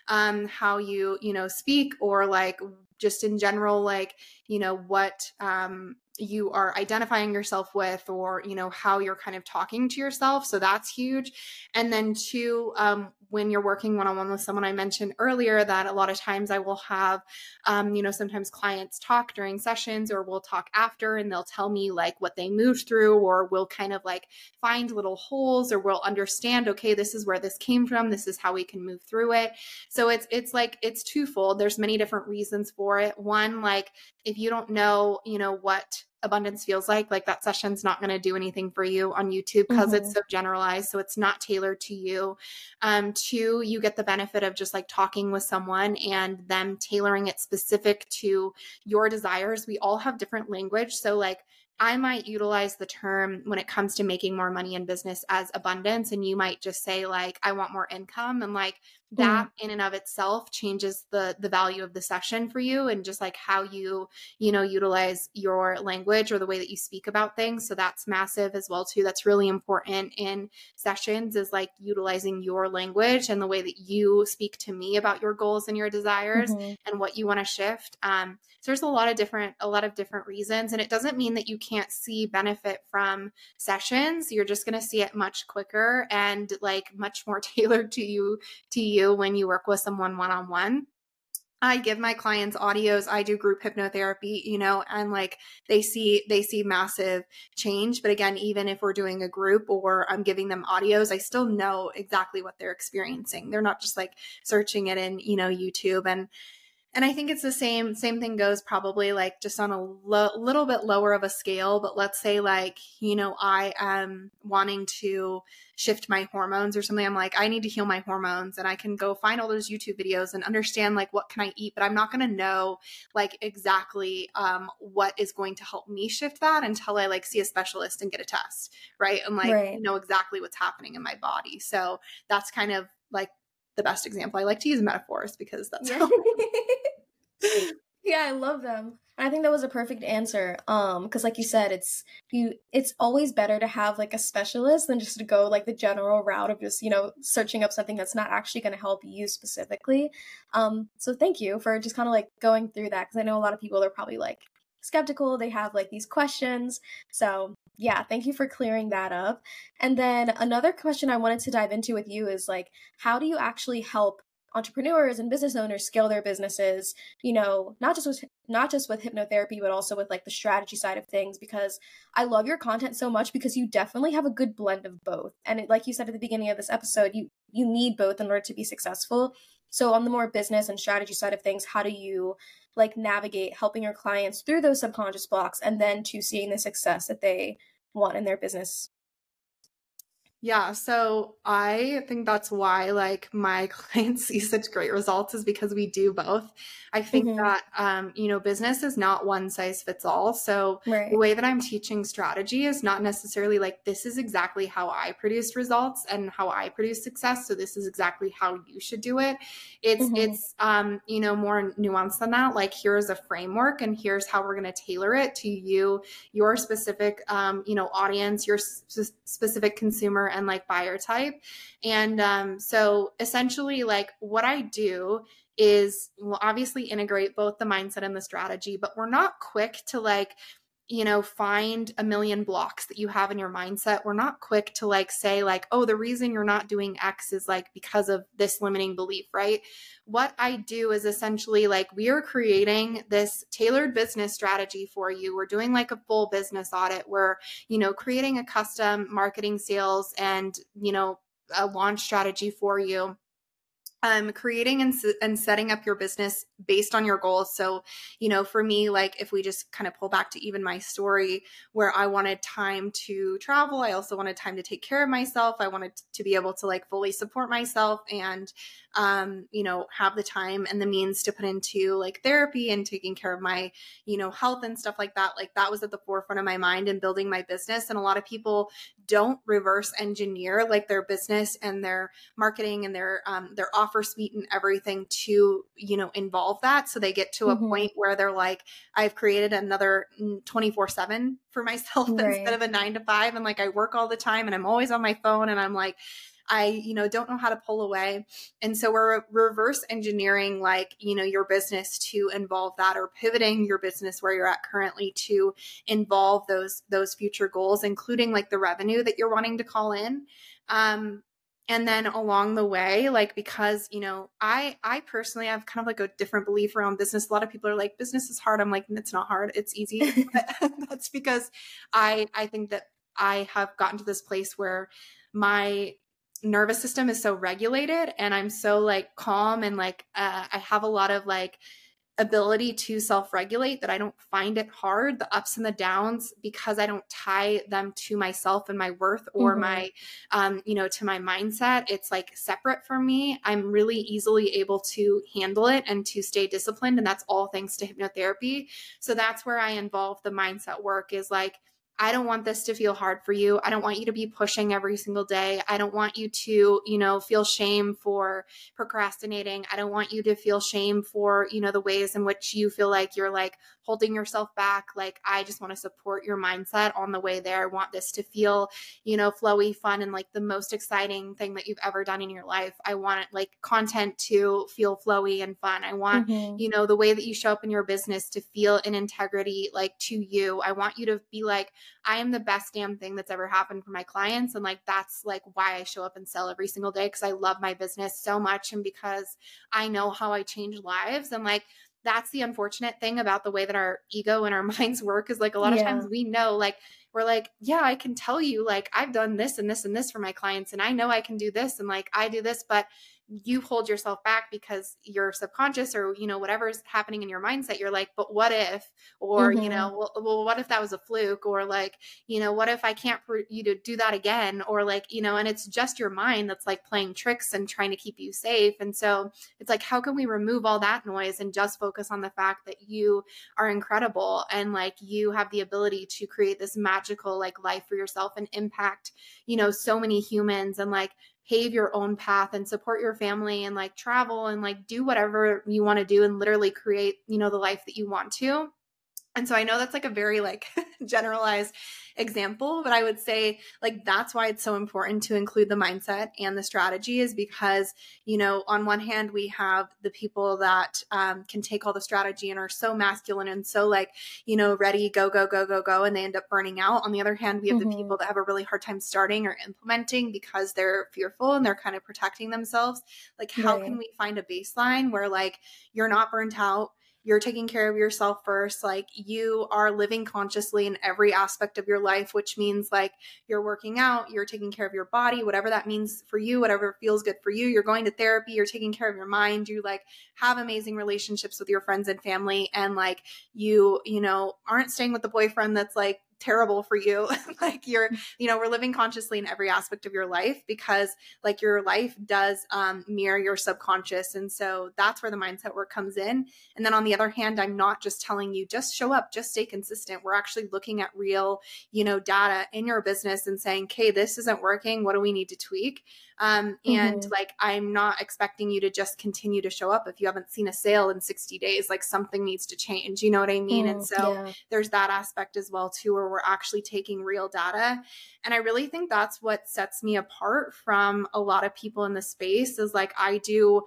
um how you you know speak or like just in general like you know what um you are identifying yourself with or you know how you're kind of talking to yourself so that's huge. And then two um, when you're working one-on-one with someone i mentioned earlier that a lot of times i will have um, you know sometimes clients talk during sessions or we'll talk after and they'll tell me like what they moved through or we'll kind of like find little holes or we'll understand okay this is where this came from. This is how we can move through it. So it's it's like it's twofold. There's many different reasons for it. One like if you don't know you know what abundance feels like like that session's not going to do anything for you on youtube because mm-hmm. it's so generalized so it's not tailored to you um two you get the benefit of just like talking with someone and them tailoring it specific to your desires we all have different language so like I might utilize the term when it comes to making more money in business as abundance. And you might just say, like, I want more income. And like that mm. in and of itself changes the the value of the session for you and just like how you, you know, utilize your language or the way that you speak about things. So that's massive as well, too. That's really important in sessions is like utilizing your language and the way that you speak to me about your goals and your desires mm-hmm. and what you want to shift. Um, so there's a lot of different, a lot of different reasons. And it doesn't mean that you can't see benefit from sessions. You're just going to see it much quicker and like much more <laughs> tailored to you to you when you work with someone one on one. I give my clients audios. I do group hypnotherapy, you know, and like they see they see massive change. But again, even if we're doing a group or I'm giving them audios, I still know exactly what they're experiencing. They're not just like searching it in, you know, YouTube and and i think it's the same same thing goes probably like just on a lo- little bit lower of a scale but let's say like you know i am wanting to shift my hormones or something i'm like i need to heal my hormones and i can go find all those youtube videos and understand like what can i eat but i'm not going to know like exactly um, what is going to help me shift that until i like see a specialist and get a test right and like right. know exactly what's happening in my body so that's kind of like the best example. I like to use metaphors because that's yeah. how. <laughs> <laughs> yeah, I love them. I think that was a perfect answer. Um, because like you said, it's you. It's always better to have like a specialist than just to go like the general route of just you know searching up something that's not actually going to help you specifically. Um, so thank you for just kind of like going through that because I know a lot of people are probably like skeptical. They have like these questions. So yeah, thank you for clearing that up. And then another question I wanted to dive into with you is like, how do you actually help entrepreneurs and business owners scale their businesses you know not just with not just with hypnotherapy but also with like the strategy side of things because i love your content so much because you definitely have a good blend of both and it, like you said at the beginning of this episode you you need both in order to be successful so on the more business and strategy side of things how do you like navigate helping your clients through those subconscious blocks and then to seeing the success that they want in their business yeah, so I think that's why like my <laughs> clients see such great results is because we do both. I think mm-hmm. that um, you know, business is not one size fits all. So right. the way that I'm teaching strategy is not necessarily like this is exactly how I produced results and how I produce success. So this is exactly how you should do it. It's mm-hmm. it's um, you know, more nuanced than that. Like here's a framework and here's how we're going to tailor it to you, your specific um, you know, audience, your sp- specific consumer and like buyer type. And um, so essentially, like what I do is we'll obviously integrate both the mindset and the strategy, but we're not quick to like you know find a million blocks that you have in your mindset. We're not quick to like say like oh the reason you're not doing x is like because of this limiting belief right? What i do is essentially like we are creating this tailored business strategy for you. We're doing like a full business audit. We're you know creating a custom marketing sales and you know a launch strategy for you um, creating and, and setting up your business based on your goals. So, you know, for me, like if we just kind of pull back to even my story where I wanted time to travel, I also wanted time to take care of myself. I wanted to be able to like fully support myself and, um, you know, have the time and the means to put into like therapy and taking care of my, you know, health and stuff like that. Like that was at the forefront of my mind in building my business. And a lot of people don't reverse engineer like their business and their marketing and their, um, their offer suite and everything to, you know, involve that. So they get to a mm-hmm. point where they're like, I've created another 24 seven for myself <laughs> right. instead of a nine to five. And like, I work all the time and I'm always on my phone and I'm like, I, you know, don't know how to pull away. And so we're reverse engineering like, you know, your business to involve that or pivoting your business where you're at currently to involve those those future goals, including like the revenue that you're wanting to call in. Um, and then along the way like because you know i i personally have kind of like a different belief around business. A lot of people are like business is hard. I'm like it's not hard. It's easy. <laughs> <laughs> That's because i i think that i have gotten to this place where my nervous system is so regulated and I'm so like calm and like uh, I have a lot of like ability to self regulate that I don't find it hard, the ups and the downs, because I don't tie them to myself and my worth or mm-hmm. my, um, you know, to my mindset. It's like separate from me. I'm really easily able to handle it and to stay disciplined. And that's all thanks to hypnotherapy. So that's where I involve the mindset work is like, I don't want this to feel hard for you. I don't want you to be pushing every single day. I don't want you to, you know, feel shame for procrastinating. I don't want you to feel shame for, you know, the ways in which you feel like you're like holding yourself back. Like, I just want to support your mindset on the way there. I want this to feel, you know, flowy, fun, and like the most exciting thing that you've ever done in your life. I want it like content to feel flowy and fun. I want, mm-hmm. you know, the way that you show up in your business to feel in integrity, like to you. I want you to be like, I am the best damn thing that's ever happened for my clients. And like, that's like why I show up and sell every single day because I love my business so much and because I know how I change lives. And like, that's the unfortunate thing about the way that our ego and our <laughs> minds work is like a lot of yeah. times we know like we're like yeah i can tell you like i've done this and this and this for my clients and i know i can do this and like i do this but you hold yourself back because you're subconscious or you know whatever's happening in your mindset you're like but what if? Or mm-hmm. you know well, well, what if that was a fluke? Or like you know what if i can't for you to do that again? Or like you know and it's just your mind that's like playing tricks and trying to keep you safe. And so it's like how can we remove all that noise and just focus on the fact that you are incredible and like you have the ability to create this magical like life for yourself and impact you know so many humans and like pave your own path and support your family and like travel and like do whatever you want to do and literally create, you know, the life that you want to. And so I know that's like a very like <laughs> generalized example, but I would say like that's why it's so important to include the mindset and the strategy is because, you know, on one hand, we have the people that um, can take all the strategy and are so masculine and so like, you know, ready, go, go, go, go, go, and they end up burning out. On the other hand, we have mm-hmm. the people that have a really hard time starting or implementing because they're fearful and they're kind of protecting themselves. Like, how right. can we find a baseline where like you're not burnt out? You're taking care of yourself first like you are living consciously in every aspect of your life which means like you're working out you're taking care of your body whatever that means for you whatever feels good for you you're going to therapy you're taking care of your mind you like have amazing relationships with your friends and family and like you you know aren't staying with the boyfriend that's like terrible for you <laughs> like you're mm. you know we're living consciously in every aspect of your life because like your life does um, mirror your subconscious and so that's where the mindset work comes in and then on the other hand i'm not just telling you just show up just stay consistent we're actually looking at real you know data in your business and saying okay this isn't working what do we need to tweak um, and mm-hmm. like, I'm not expecting you to just continue to show up if you haven't seen a sale in 60 days. Like, something needs to change. You know what I mean? Mm, and so yeah. there's that aspect as well, too, where we're actually taking real data. And I really think that's what sets me apart from a lot of people in the space is like, I do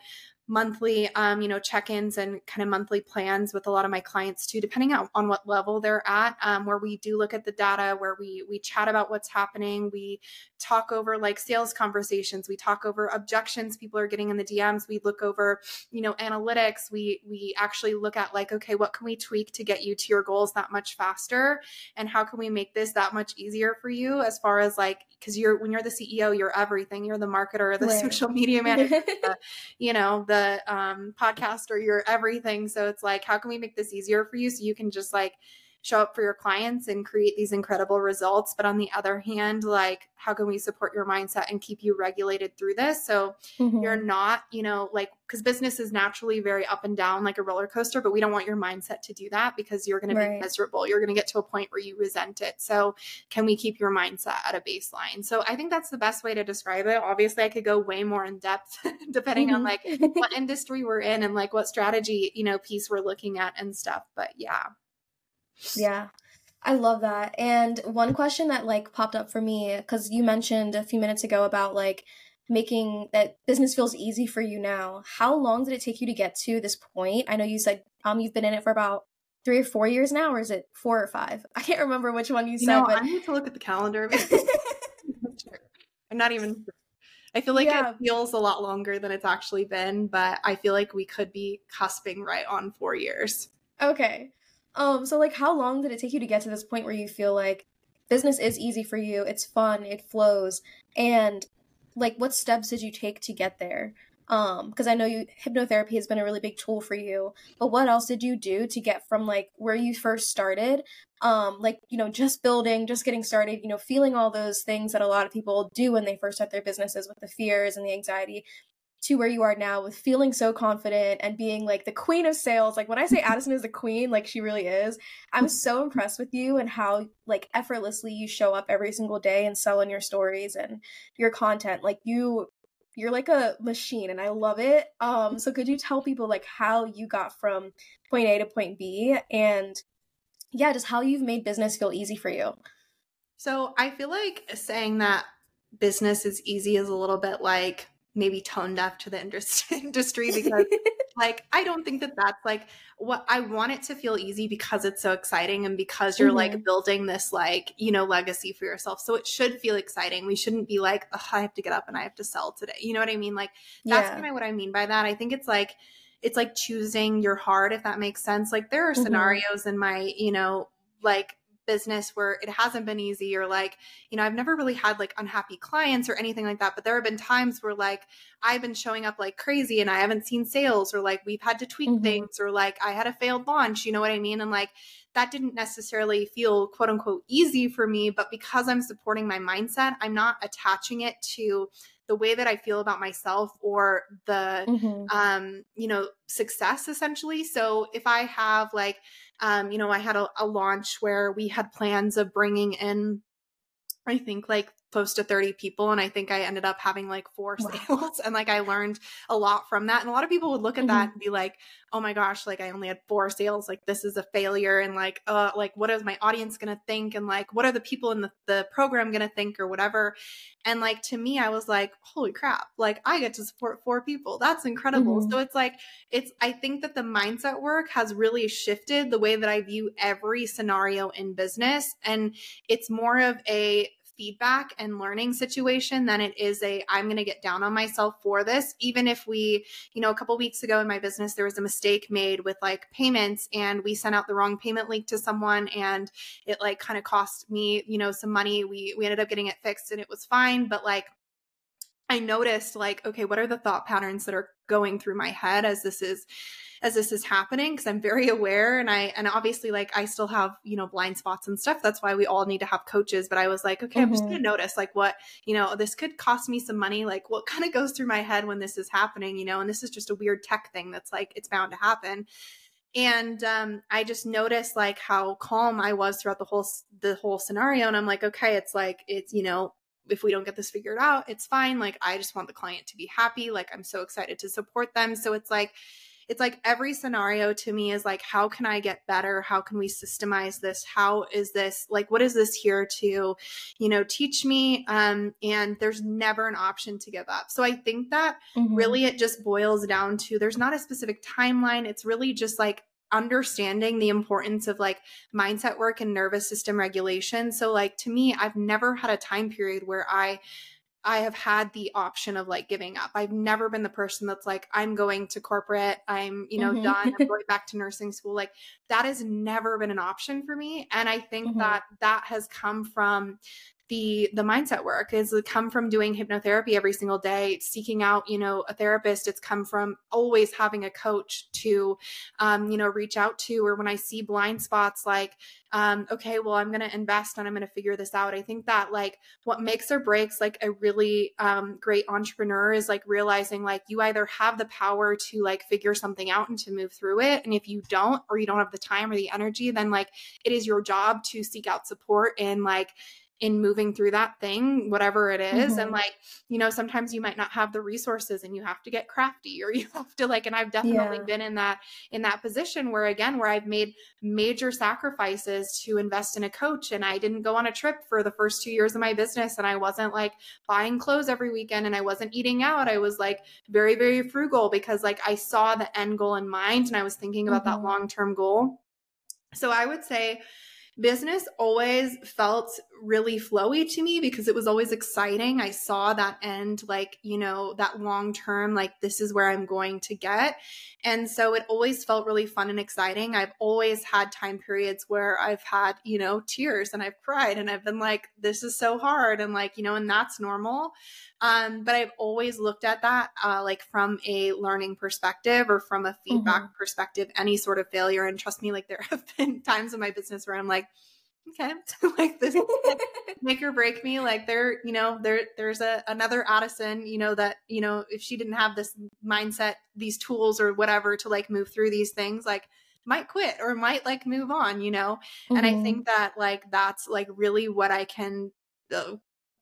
monthly um, you know check-ins and kind of monthly plans with a lot of my clients too depending on, on what level they're at um, where we do look at the data where we we chat about what's happening we talk over like sales conversations we talk over objections people are getting in the dms we look over you know analytics we we actually look at like okay what can we tweak to get you to your goals that much faster and how can we make this that much easier for you as far as like because you're when you're the ceo you're everything you're the marketer the right. <laughs> social media manager the, <laughs> you know the the um, podcast or your everything. So it's like, how can we make this easier for you so you can just like show up for your clients and create these incredible results. But on the other hand, like, how can we support your mindset and keep you regulated through this? So mm-hmm. you're not, you know, like, because business is naturally very up and down like a roller coaster, but we don't want your mindset to do that because you're going right. to be miserable. You're going to get to a point where you resent it. So, can we keep your mindset at a baseline? So, I think that's the best way to describe it. Obviously, I could go way more in depth <laughs> depending mm-hmm. on like what industry we're in and like what strategy, you know, piece we're looking at and stuff. But yeah. Yeah. I love that. And one question that like popped up for me cuz you mentioned a few minutes ago about like making that business feels easy for you now. How long did it take you to get to this point? I know you said um you've been in it for about 3 or 4 years now or is it 4 or 5? I can't remember which one you, you said know, but I need to look at the calendar. <laughs> <laughs> I'm not even I feel like yeah. it feels a lot longer than it's actually been, but I feel like we could be cusping right on 4 years. Okay. Um, so like how long did it take you to get to this point where you feel like business is easy for you, it's fun, it flows, and like what steps did you take to get there? Um, because I know you hypnotherapy has been a really big tool for you, but what else did you do to get from like where you first started, um, like you know, just building, just getting started, you know, feeling all those things that a lot of people do when they first start their businesses with the fears and the anxiety, to where you are now with feeling so confident and being like the queen of sales. Like when I say Addison is the queen, like she really is. I'm so impressed with you and how like effortlessly you show up every single day and sell in your stories and your content. Like you you're like a machine and I love it. Um so could you tell people like how you got from point A to point B and yeah, just how you've made business feel easy for you? So I feel like saying that business is easy is a little bit like maybe tone deaf to the <laughs> industry because like i don't think that that's like what i want it to feel easy because it's so exciting and because you're mm-hmm. like building this like you know legacy for yourself so it should feel exciting we shouldn't be like i have to get up and i have to sell today you know what i mean like that's yeah. kind of what i mean by that i think it's like it's like choosing your heart if that makes sense like there are mm-hmm. scenarios in my you know like business where it hasn't been easy or like you know i've never really had like unhappy clients or anything like that but there have been times where like i've been showing up like crazy and i haven't seen sales or like we've had to tweak mm-hmm. things or like i had a failed launch you know what i mean and like that didn't necessarily feel quote unquote easy for me but because i'm supporting my mindset i'm not attaching it to the way that I feel about myself or the mm-hmm. um you know success essentially so if I have like um, you know, I had a, a launch where we had plans of bringing in, I think like close to 30 people and i think i ended up having like four wow. sales and like i learned a lot from that and a lot of people would look at mm-hmm. that and be like oh my gosh like i only had four sales like this is a failure and like uh like what is my audience gonna think and like what are the people in the, the program gonna think or whatever and like to me i was like holy crap like i get to support four people that's incredible mm-hmm. so it's like it's i think that the mindset work has really shifted the way that i view every scenario in business and it's more of a feedback and learning situation than it is a I'm going to get down on myself for this. Even if we, you know, a couple weeks ago in my business there was a mistake made with like payments and we sent out the wrong payment link to someone and it like kind of cost me, you know, some money. We we ended up getting it fixed and it was fine, but like I noticed like okay, what are the thought patterns that are going through my head as this is as this is happening because I'm very <laughs> aware and I and obviously like I still have, you know, blind spots and stuff. That's why we all need to have coaches, but I was like, okay, mm-hmm. I'm just going to notice like what, you know, this could cost me some money, like what kind of goes through my head when this is happening, you know, and this is just a weird tech thing that's like it's bound to happen and um, i just noticed like how calm i was throughout the whole the whole scenario and i'm like okay it's like it's you know if we don't get this figured out it's fine. Like i just want the client to be happy. Like i'm so excited to support them. So it's like it's like every scenario to me is like how can i get better? How can we systemize this? How is this like what is this here to you know teach me? Um and there's never an option to give up. So i think that mm-hmm. really it just boils down to there's not a specific timeline. It's really just like understanding the importance of like mindset work and nervous system regulation so like to me i've never had a time period where i I have had the option of like giving up. I've never been the person that's like, I'm going to corporate, I'm, you know, mm-hmm. done, I'm <laughs> going back to nursing school. Like that has never been an option for me. And I think mm-hmm. that that has come from the the mindset work is come from doing hypnotherapy every single day seeking out you know a therapist. It's come from always having a coach to um, you know reach out to or when i see blind spots like um, okay well i'm going to invest and i'm going to figure this out. I think that like what makes or breaks like a really um, great entrepreneur is like realizing like you either have the power to like figure something out and to move through it and if you don't or you don't have the time or the energy then like it is your job to seek out support and like in moving through that thing, whatever it is. Mm-hmm. And like, you know, sometimes you might not have the resources and you have to get crafty or <laughs> you have to like, and I've definitely yeah. been in that, in that position where again, where I've made major sacrifices to invest in a coach and I didn't go on a trip for the first two years of my business and I wasn't like buying clothes every weekend and I wasn't eating out. I was like very, very frugal because like I saw the end goal in mind and I was thinking about mm-hmm. that long term goal. So I would say, business always felt really flowy to me because it was always exciting. I saw that end, like, you know, that long term, like, this is where I'm going to get. And so it always felt really fun and exciting. I've always had time periods where I've had, you know, tears and I've cried and I've been like, this is so hard. And like, you know, and that's normal. Um, but I've always looked at that uh, like from a learning perspective or from a feedback mm-hmm. perspective, any sort of failure. And trust me, like there <laughs> have been times in my business where I'm like, okay, <laughs> like this <laughs> make or break me. Like there, you know, there there's a another Addison, you know, that, you know, if she didn't have this mindset, these tools or whatever to like move through these things, like might quit or might like move on, you know? Mm-hmm. And I mm-hmm. think that like that's like really what I can uh,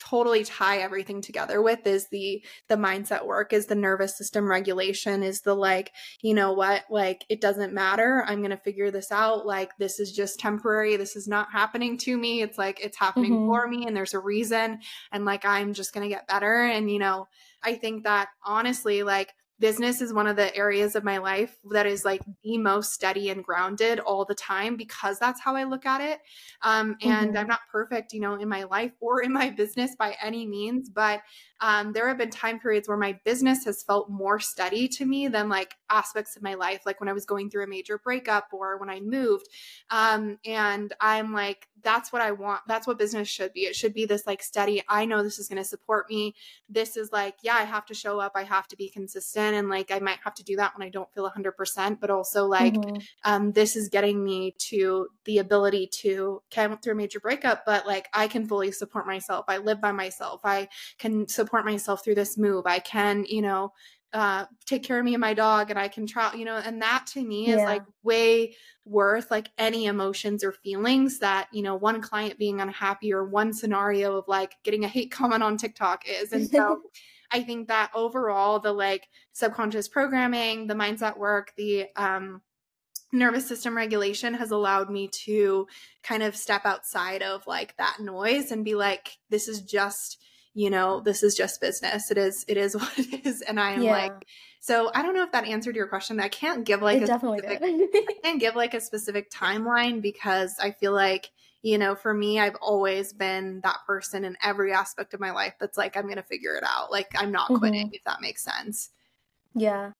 totally tie everything together with is the the mindset work is the nervous system regulation is the like you know what like it doesn't matter. I'm going to figure this out. Like this is just temporary. This is not happening to me. It's like it's happening mm-hmm. for me and there's a reason and like i'm just going to get better. And you know i think that honestly like business is one of the areas of my life that is like the most steady and grounded all the time because that's how I look at it. Um, and mm-hmm. I'm not perfect, you know, in my life or in my <laughs> business by any means, but um, there have been time periods where my business has felt more steady to me than like aspects of my life, like when I was going through a major breakup or when I moved. Um, and I'm like, that's what I want. That's what business should be. It should be this like steady, I know this is going to support me. This is like, yeah, I have to show up. I have to be consistent. And like, I might have to do that when I don't feel 100%, but also like, mm-hmm. um, this is getting me to the ability to, okay, I went through a major breakup, but like, I can fully support myself. I live by myself. I can support myself through this move. I can, you know, uh, take care of me and my dog and I can try, you know, and that to me is yeah. like way worth like any emotions or feelings that, you know, one client being unhappy or one scenario of like getting a hate <laughs> comment on TikTok is. And so <laughs> I think that overall the like subconscious programming, the mindset work, the um nervous system regulation has allowed me to kind of step outside of like that noise and be like this is just you know, this is just business. It is, it is <laughs> what it is. And I am yeah. like, so I don't know if that answered your question. I can't give like it a definitely specific, I can't give like a specific timeline because I feel like, you know, for me, I've always been that person in every aspect of my life that's like, I'm going to figure it out. Like, I'm not mm-hmm. quitting, if that makes sense. Yeah.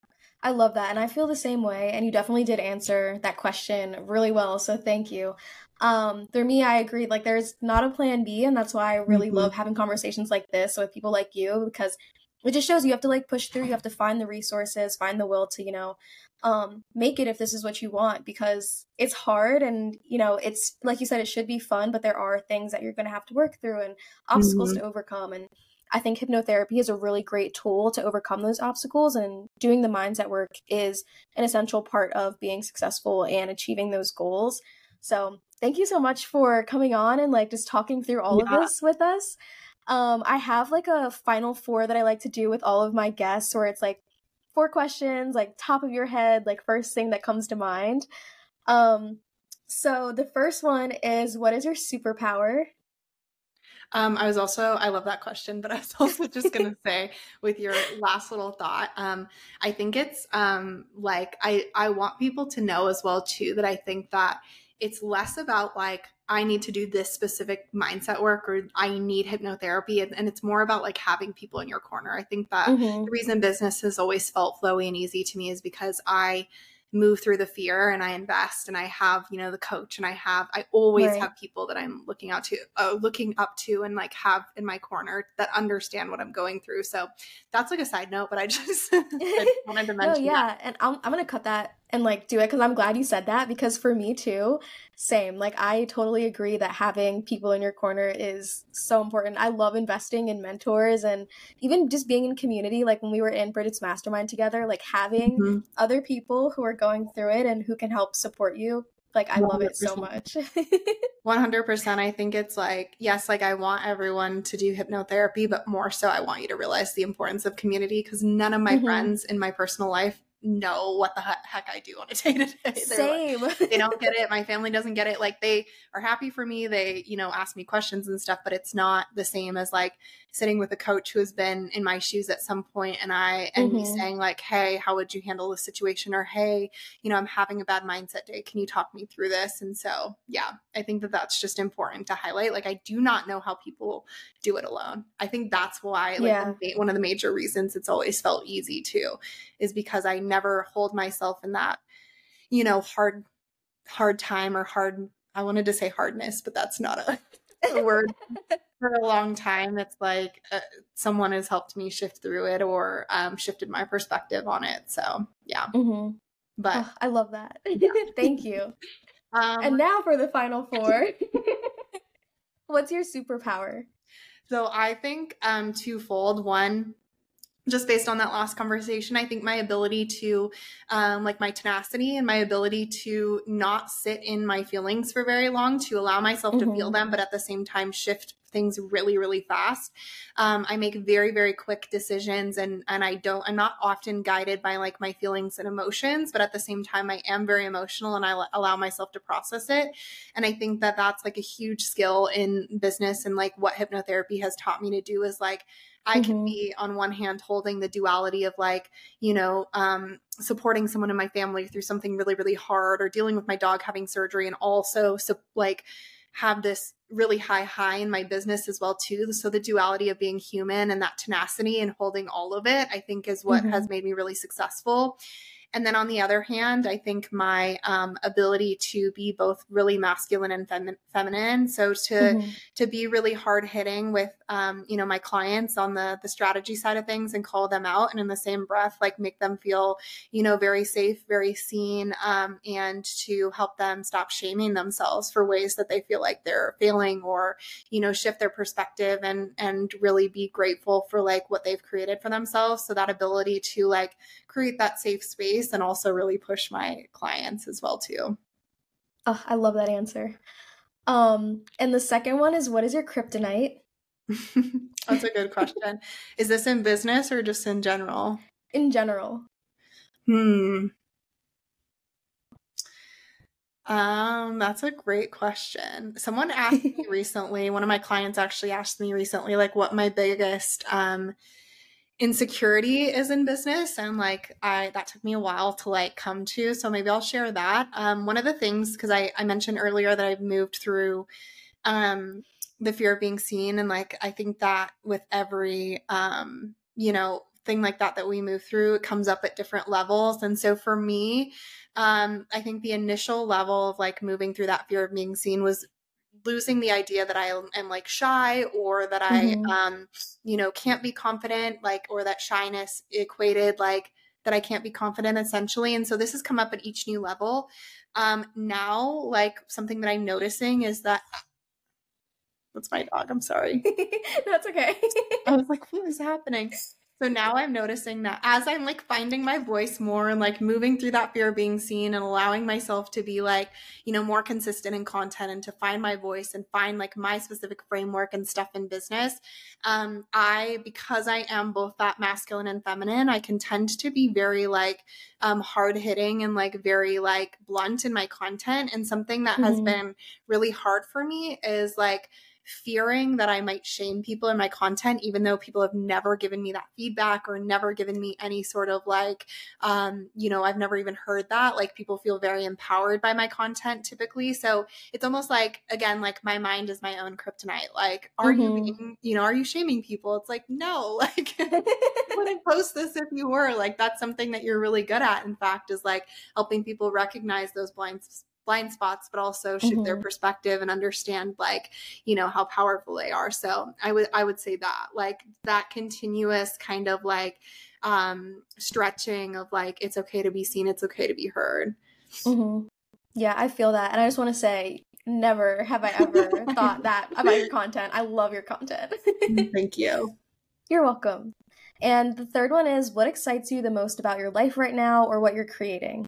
I love that. And I feel the same way. And you definitely did answer that question really well. So thank you. Um, for me, I agree. Like, there's not a plan B. And that's why I really mm-hmm. love having conversations like this with people like you because it just shows you have to like push through. You have to find the resources, find the will to, you know, um, make it if this is what you want because it's hard and, you know, it's like you said, it should be fun, but there are things that you're going to have to work through and obstacles mm-hmm. to overcome. And I think hypnotherapy is a really great tool to overcome those obstacles, and doing the mindset work is an essential part of being successful and achieving those goals. So, thank you so much for coming on and like just talking through all yeah. of this with us. Um, I have like a final four that I like to do with all of my guests, where it's like four questions, like top of your head, like first thing that comes to mind. Um, so the first one is what is your superpower? Um, I was also, I love that question, but I was also just going <laughs> to say with your last little thought, um, I think it's um, like, I, I want people to know as well, too, that I think that it's less about like, I need to do this specific mindset work or I need hypnotherapy. And, and it's more about like having people in your corner. I think that mm-hmm. the reason business has always felt flowy and easy to me is because I, move through the fear and I invest and I have, you know, the coach and I have, I always right. have people that I'm looking out to, uh, looking up to and like have in my corner that understand what I'm going through. So that's like a side note, but I <laughs> just, I wanted to <laughs> mention. no, yeah. That. And I'm, I'm going to cut that and like do it because I'm glad you said that because for me too, same. Like I totally agree that having people in your corner is so important. I love investing in mentors and even just being in community. Like when we were in Bridget's mastermind together, like having mm-hmm. other people who are going through it and who can help support you. Like I 100%. love it so much. <laughs> 100%. I think it's like, yes, like I want everyone to do hypnotherapy, but more so I want you to realize the importance of community because none of my mm-hmm. friends in my personal life know what the heck I do on a day to day. Same. Like, <laughs> they don't get it. My family doesn't get it. Like they are happy for me. They, you know, ask me questions and stuff, but it's not the same as like sitting with a coach who has been in my shoes at some point and I and mm-hmm. me saying like, "Hey, how would you handle this situation?" or "Hey, you know, I'm having a bad mindset day. Can you talk me through this?" And so, yeah, I think that that's just important to highlight. Like I do not know how people do it alone. I think that's why like yeah. one of the major reasons it's always felt easy too is because I never hold myself in that, you know, hard hard time or hard I wanted to say hardness, but that's not a, a word <laughs> for a long time it's like uh, someone has helped me shift through it or um, shifted my perspective on it so yeah. Mm-hmm. but oh, i love that. Yeah. <laughs> thank you. Um, and now for the final four. <laughs> <laughs> What's your superpower? So i think um twofold. One just based on that last conversation i think my ability to um, like my tenacity and my ability to not sit in my feelings for very long to allow myself mm-hmm. to feel mm-hmm. them but at the same time shift things really really fast um, i make very very quick decisions and and i don't i'm not often guided by like my feelings and emotions but at the same time i am very emotional and i l- allow myself to process it and i think that that's like a huge skill in business and like what hypnotherapy has taught me to do is like I can mm-hmm. be on one hand holding the duality of like, you know, um, supporting someone in my family through something really, really hard or dealing with my dog having surgery and also so like have this really high high in my business as well too so the duality of being human and that tenacity and holding all of it i think is what mm-hmm. has made me really successful and then on the other hand, I think my um, ability to be both really masculine and fem- feminine, so to mm-hmm. to be really hard hitting with um, you know my clients on the the strategy side of things and call them out, and in the same breath, like make them feel you know very safe, very seen, um, and to help them stop shaming themselves for ways that they feel like they're failing, or you know shift their perspective and and really be grateful for like what they've created for themselves. So that ability to like create that safe space and also really push my clients as well too. Oh, I love that answer. Um, and the second one is what is your kryptonite? <laughs> That's a good question. is this in business or just in general? In general. Hmm. Um, that's a great question. Someone asked me <laughs> recently, one of my clients actually asked me recently, like what my biggest um insecurity is in business and like i that took me a while to like come to so maybe i'll share that. Um, one of the things because I, I mentioned earlier that i've moved through um, the fear of being seen and like i think that with every um, you know thing like that that we move through it comes up at different levels. And so for me um, i think the initial level of like moving through that fear of being seen was losing the idea that I am like shy or that mm-hmm. I, um, you know, can't be confident, like, or that shyness equated like that I can't be confident essentially. And so this has come up at each new level. Um, now, like something that I'm noticing is that that's my dog. I'm sorry. <laughs> that's okay. I was like, <laughs> what is happening? So now I'm noticing that as I'm like finding my voice more and like moving through that fear of being seen and allowing myself to be like, you know, more consistent in content and to find my voice and find like my specific framework and stuff in business. Um, I, because I am both that masculine and feminine, I can tend to be very like um, hard hitting and like very like blunt in my content. And something that mm-hmm. has been really hard for me is like, fearing that I might shame people in my content, even though people have never given me that feedback or never given me any sort of like, um, you know, I've never even heard that. Like people feel very empowered by my content typically. So it's almost like, again, like my mind is my own kryptonite. Like, are mm-hmm. you being, you know, are you shaming people? It's like, no, <laughs> like, <laughs> wouldn't post this if you were. Like, that's something that you're really good at, in fact, is like helping people recognize those blind blind spots but also shift mm-hmm. their perspective and understand like you know how powerful they are. So i would i would say that like that continuous kind of like um stretching of like it's okay to be seen it's okay to be heard. Mm-hmm. yeah i feel that and i just want to say never have i ever <laughs> thought that about your content. I love your content. <laughs> Thank you. You're welcome. And the third one is what excites you the most about your life right now or what you're creating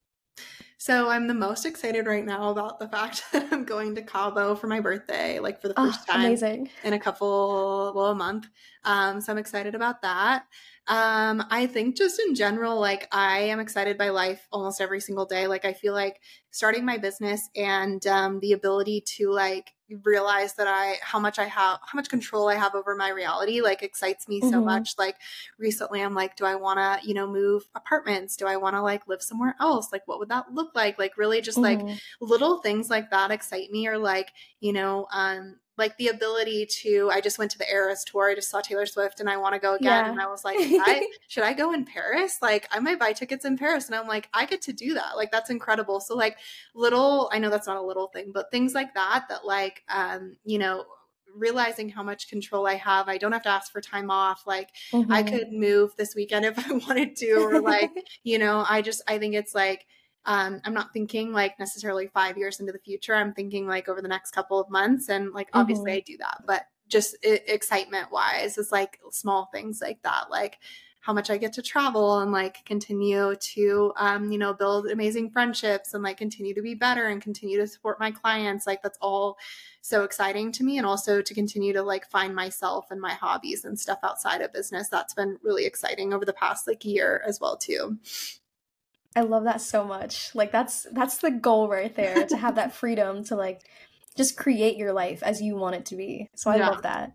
so I'm the most excited right now about the fact <laughs> that I'm going to Cabo for my birthday, like for the first oh, time amazing. in a couple, well, a month. Um, so I'm excited about that. Um, I think just in general, like I am excited by life almost every single day. Like I feel like starting my business and um, the ability to like realize that I how much I have how much control I have over my reality like excites me mm-hmm. so much. Like recently I'm like, do I wanna, you know, move apartments? Do I wanna like live somewhere else? Like what would that look like? Like really just mm-hmm. like little things like that excite me or like, you know, um like the ability to i just went to the eras tour i just saw taylor swift and i want to go again yeah. and i was like should I, <laughs> should I go in paris like i might buy tickets in paris and i'm like i get to do that like that's incredible so like little i know that's not a little thing but things like that that like um you know realizing how much control I have. I don't have to ask for time off. Like mm-hmm. I could move this weekend if <laughs> I wanted to, or like, <laughs> you know, I just, I think it's like, um, I'm not thinking like necessarily five years into the future. I'm thinking like over the next couple of months. And like, obviously, mm-hmm. I do that, but just it, excitement wise, it's like small things like that, like how much I get to travel and like continue to, um, you know, build amazing friendships and like continue to be better and continue to support my clients. Like, that's all so exciting to me. And also to continue to like find myself and my hobbies and stuff outside of business. That's been really exciting over the past like year as well, too. I love that so much. Like that's that's the goal right there to have that <laughs> freedom to like just create your life as you want it to be. So I yeah. love that.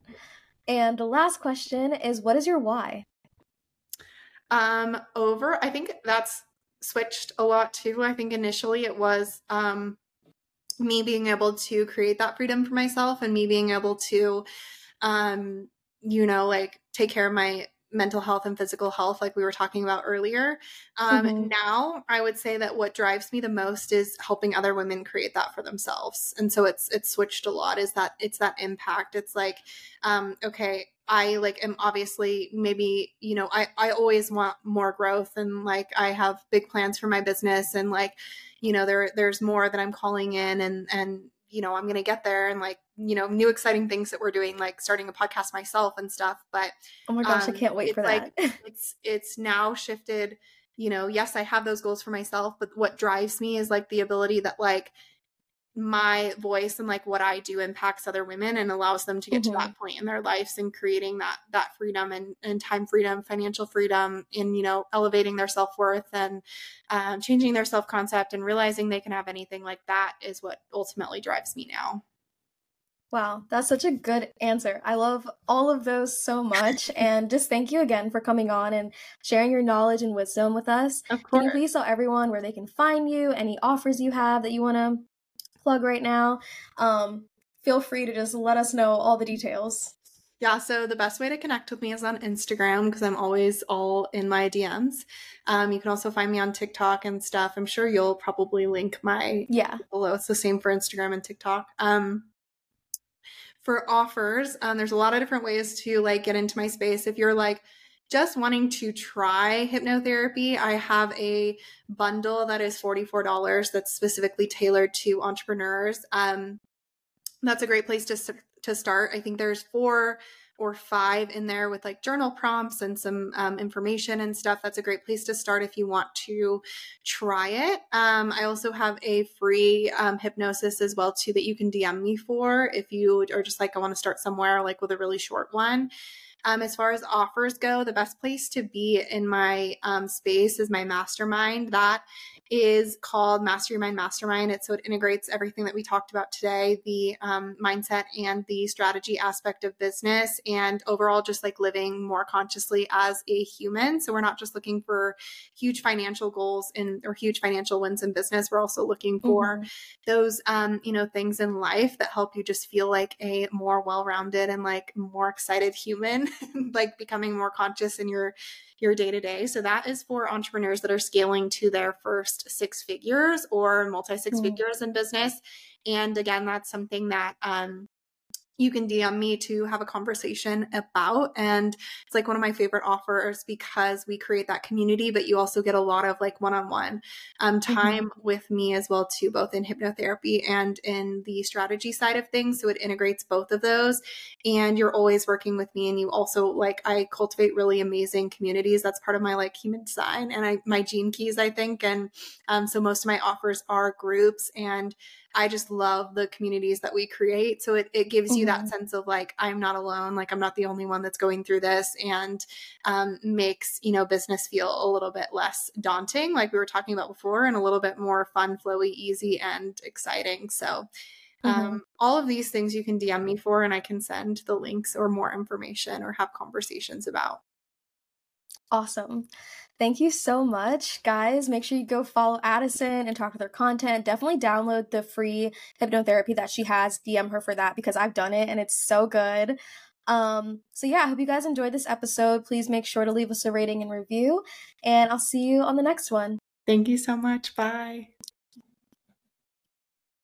And the last question is what is your why? Um over I think that's switched a lot too. I think initially it was um me being able to create that freedom for myself and me being able to um you know like take care of my mental health and physical health like we were talking about earlier. Um, mm-hmm. now i would say that what drives me the most is helping other women create that for themselves. And so it's it's switched a lot is that it's that impact. It's like um, okay i like am obviously maybe you know i i always want more growth and like i have big plans for my business and like you know there there's more that i'm calling in and and you know i'm gonna get there and like you know new exciting things that we're doing like starting a podcast myself and stuff but oh my gosh um, i can't wait for like, that. <laughs> it's it's now shifted you know yes i have those goals for myself but what drives me is like the ability that like my voice and like what I do impacts other women and allows them to get mm-hmm. to that mm-hmm. point in their lives and creating that that freedom and, and time freedom, financial freedom, and you know elevating their self worth and um, changing their self concept and realizing they can have anything like that is what ultimately drives me now. Wow, that's such a good answer. I love all of those so much. <laughs> and just thank you again for coming on and sharing your knowledge and wisdom with us. Of course. Can you please tell everyone where they can find you, any offers you have that you want to plug right now? Um, feel free to just let us know all the details. Yeah, so the best way to connect with me is on Instagram because I'm always all in my DMs. Um, you can also find me on TikTok and stuff. I'm sure you'll probably link my yeah below. It's the same for Instagram and TikTok. Um, for offers, um, there's a lot of different ways to like get into my space. If you're like just wanting to try hypnotherapy, I have a bundle that is $44 that's specifically tailored to entrepreneurs. Um, that's a great place to to start. I think there's four or five in there with like journal prompts and some um, information and stuff. That's a great place to start if you want to try it. Um, I also have a free um, hypnosis as well too that you can DM me for if you are just like I want to start somewhere like with a really short one. Um, as far as offers go, the best place to be in my um, space is my mastermind. That is called Master Your Mind Mastermind. It so it integrates everything that we talked about today, the um, mindset and the strategy aspect of business, and overall just like living more consciously as a human. So we're not just looking for huge financial goals in or huge financial wins in business. We're also looking for mm-hmm. those um, you know things in life that help you just feel like a more well-rounded and like more excited human, <laughs> like becoming more conscious in your your day to day. So that is for entrepreneurs that are scaling to their first six figures or multi six mm. figures in business. And again, that's something that um, you can DM me to have a conversation about. And it's like one of my favorite offers because we create that community, but you also get a lot of like one on one time mm-hmm. with me as well, too, both in hypnotherapy and in the strategy side of things. So it integrates both of those. And you're always working with me. And you also like, I cultivate really amazing communities. That's part of my like human design and I, my gene keys, I think. And um, so most of my offers are groups and I just love the communities that we create. So it, it gives mm-hmm. you that mm-hmm. sense of like, I'm not alone. Like, I'm not the only one that's going through this and um, makes, you know, business feel a little bit less daunting, like we were talking about before, and a little bit more fun, flowy, easy, and exciting. So, mm-hmm. um, all of these things you can DM me for, and I can send the links or more information or have conversations about. Awesome. Thank you so much, guys. Make sure you go follow Addison and talk with her content. Definitely download the free hypnotherapy that she has. DM her for that because I've done it and it's so good. Um, so yeah, I hope you guys enjoyed this episode. Please make sure to leave us a rating and review, and I'll see you on the next one. Thank you so much. Bye.